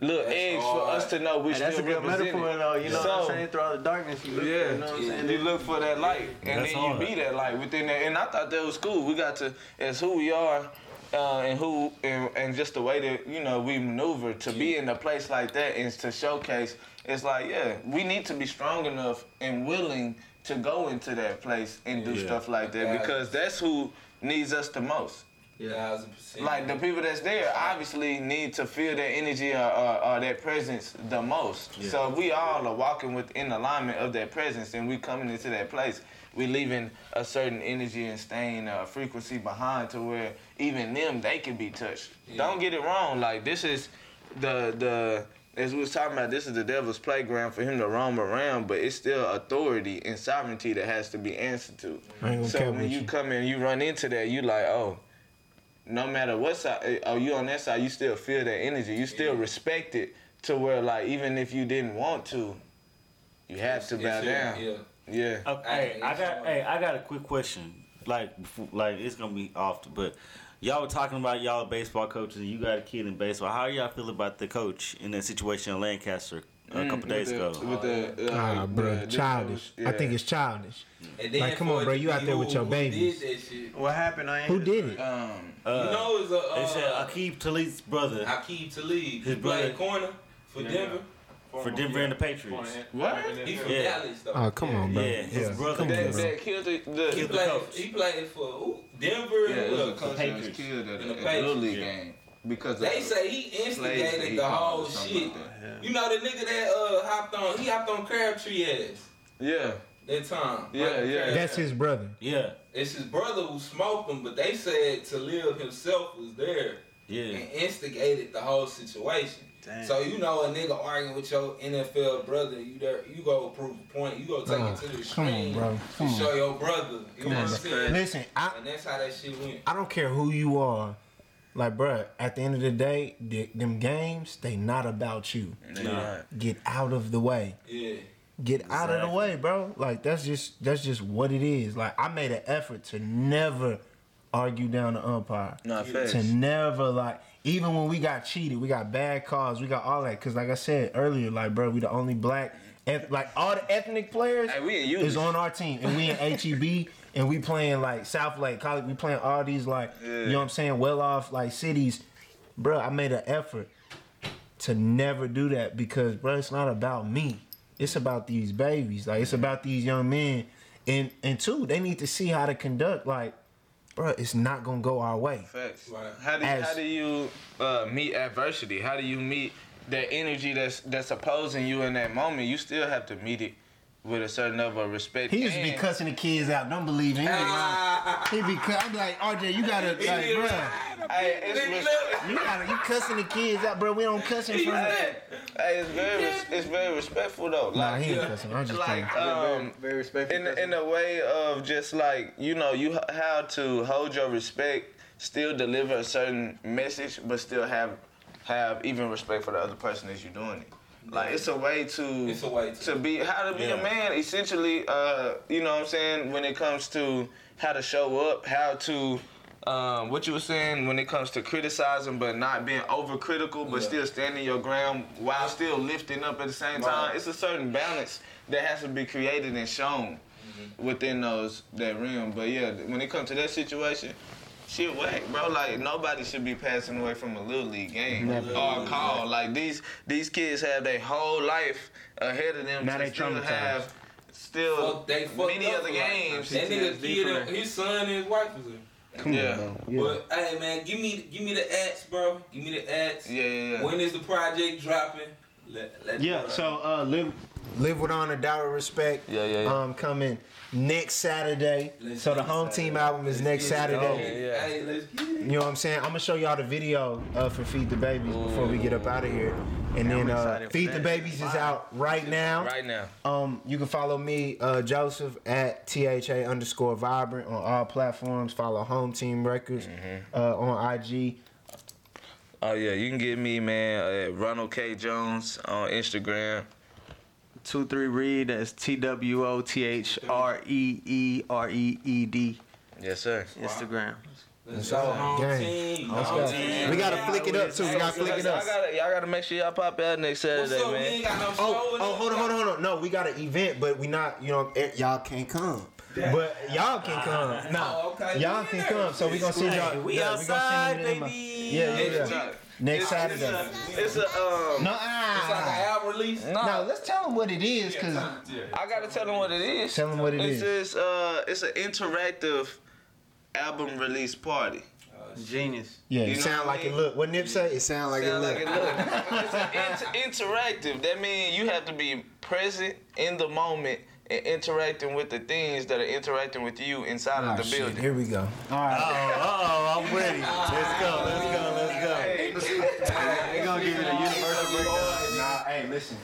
little That's eggs for us to know we Hey, that's a still good represented. metaphor though, you know what I'm saying? Through all the darkness, you look, yeah, you know what I'm saying? you look for that light, and That's then you hard. be that light within that. And I thought that was cool. We got to, as who we are, uh, and who, and, and just the way that you know we maneuver to be in a place like that and to showcase. It's like, yeah, we need to be strong enough and willing to go into that place and do Yeah. stuff like that Yeah. because that's who needs us the most. Thousand percent. Like the people that's there obviously need to feel that energy or, or, or that presence the most. So we all are walking within alignment of that presence and we coming into that place. We leaving a certain energy and staying a frequency behind to where even them they can be touched. Don't get it wrong. Like this is the the as we was talking about, this is the devil's playground for him to roam around, but it's still authority and sovereignty that has to be answered to. I ain't gonna So when you you. come in, you run into that, you like, oh, no matter what side, eh, oh, you on that side, you still feel that energy. You still respect it to where, like, even if you didn't want to, you have to bow It's- down. Yeah. Yeah. Okay, Hey, I got hey, I got a quick question. Like, before, like it's gonna be off, but y'all were talking about y'all baseball coaches. and You got a kid in baseball. How y'all feel about the coach in that situation in Lancaster a Mm, couple days the- ago? With the, uh, Ah, bro, the- childish. I think it's childish. And then Like, come on, bro, you out there with your babies. Did that shit. What happened? I ain't Who did it? Um, Uh, you know, it's a uh, they said Aqib Talib's brother Aqib Talib. His He played brother- corner for Denver. for Denver and the Patriots. what? He from Yeah. Dallas though. Oh, come on, bro. Yeah, his brother- Come on, That, bro. that killed the, the He Killed the played. coach. He played for ooh, Denver. Yeah, and it was a what? coach that was Patriots. killed at In the a, at Little League Yeah. game because They of say he instigated he the whole shit. like that. You know the nigga that uh hopped on. He hopped on Crabtree ass Yeah, that time. Yeah, Michael yeah. Crabtree. That's his brother. Yeah, It's his brother who smoked him, but they said Talib himself was there yeah. and instigated the whole situation. Damn. So you know a nigga arguing with your NFL brother, you there, you go prove a point, you go take it to the come on, extreme bro. Come to on. show your brother. You Come know on, what I'm saying? Listen, I, And that's how that shit went. I don't care who you are. Like, bruh, at the end of the day, the, them games, they not about you. Nah. Get out of the way. Yeah. Get out of the way, bro. Like that's just that's just what it is. Like I made an effort to never argue down the umpire. Nah, fair. To never like even when we got cheated, we got bad calls, we got all that. Cause like I said earlier, like bro, we the only black eth- like all the ethnic players Hey, we is on our team. And we in HEB and we playing like Southlake Carroll, we playing all these like you know what I'm saying, well off like cities. Bro, I made an effort to never do that because bro, it's not about me. It's about these babies. Like it's about these young men. And and two, they need to see how to conduct like, bro, it's not gonna go our way. Facts. Right. How do you, As- how do you uh, meet adversity? How do you meet that energy that's that's opposing you in that moment? You still have to meet it with a certain level of respect. He used to be cussing the kids out. Don't believe him. He be lying. He be cu- I'm like, RJ, you gotta like, bro, Hey, it's Nigga, res- look. you gotta you cussing the kids out, bro. We don't cuss in front of hey, hey, it's very it's very respectful though. Nah, Like, he ain't cussing. I'm just playing. like um, very respectful. in in a way of just like you know you h- how to hold your respect, still deliver a certain message, but still have have even respect for the other person as you're doing it. Like it's a way to It's a way to- be how to be a man. Essentially, uh, you know what I'm saying when it comes to how to show up, how to. Um, what you were saying when it comes to criticizing but not being overcritical but Yeah. still standing your ground while still lifting up at the same time. Right. It's a certain balance that has to be created and shown within those that realm. But yeah, when it comes to that situation, shit whack, bro. Like nobody should be passing away from a little league game Never. or a call. Like these these kids have their whole life ahead of them Now to they still traumatized. have still Fuck, they many other for life. games. That nigga kid, for his son and his wife was in. Come Yeah. on. Yeah. But hey man, give me give me the ads, bro. Give me the ads. Yeah, yeah, yeah. When is the project dropping? Let, let Yeah, so uh, live live with honor, die with respect. Yeah, yeah, yeah. Um, coming next Saturday. Let's so the get it home team album is next Let's get it. Saturday. yeah. Hey, let's get it. You know what I'm saying? I'm gonna show y'all the video uh, for Feed the Babies before we get up out of here. And I'm then uh, excited for Feed the that. Babies is out right now. Right now. Um, you can follow me, uh, Joseph, at THA underscore vibrant on all platforms. Follow Home Team Records uh, on IG. Oh yeah, you can get me man at Ronald K Jones on Instagram. Two three Reed. That's T W O T H R E E R E E D. Yes sir. Instagram. Let's go home team. Let's home go. team. We gotta flick it up too. We gotta flick it Y'all up. gotta, y'all gotta make sure y'all pop out next Saturday, up? We man. ain't got no. Oh, oh, hold on, hold on, hold on. No, we got an event, but we not, you know, eh, y'all can't come. But y'all can come. No, Oh, okay. y'all can come. So we gonna send y'all. we outside, gonna send you the baby. invite. Yeah, yeah, Next yeah. week. Next Saturday. It's a um. No, ah, It's like an ah. album release. No, let's tell them what it is, cause I gotta tell them what it is. Tell them what it it's is. This, uh, it's an interactive album release party. Genius. yeah, You it sound what I like it mean? look. What Nip say? It sound like Sound it like look. it look. it's an inter- interactive. That means you have to be present in the moment and interacting with the things that are interacting with you inside Oh, of the shit, building. Here we go. All right. Uh oh, I'm ready. Let's go, let's go, let's go. They're gonna give it a universal breakdown. Nah, hey, listen.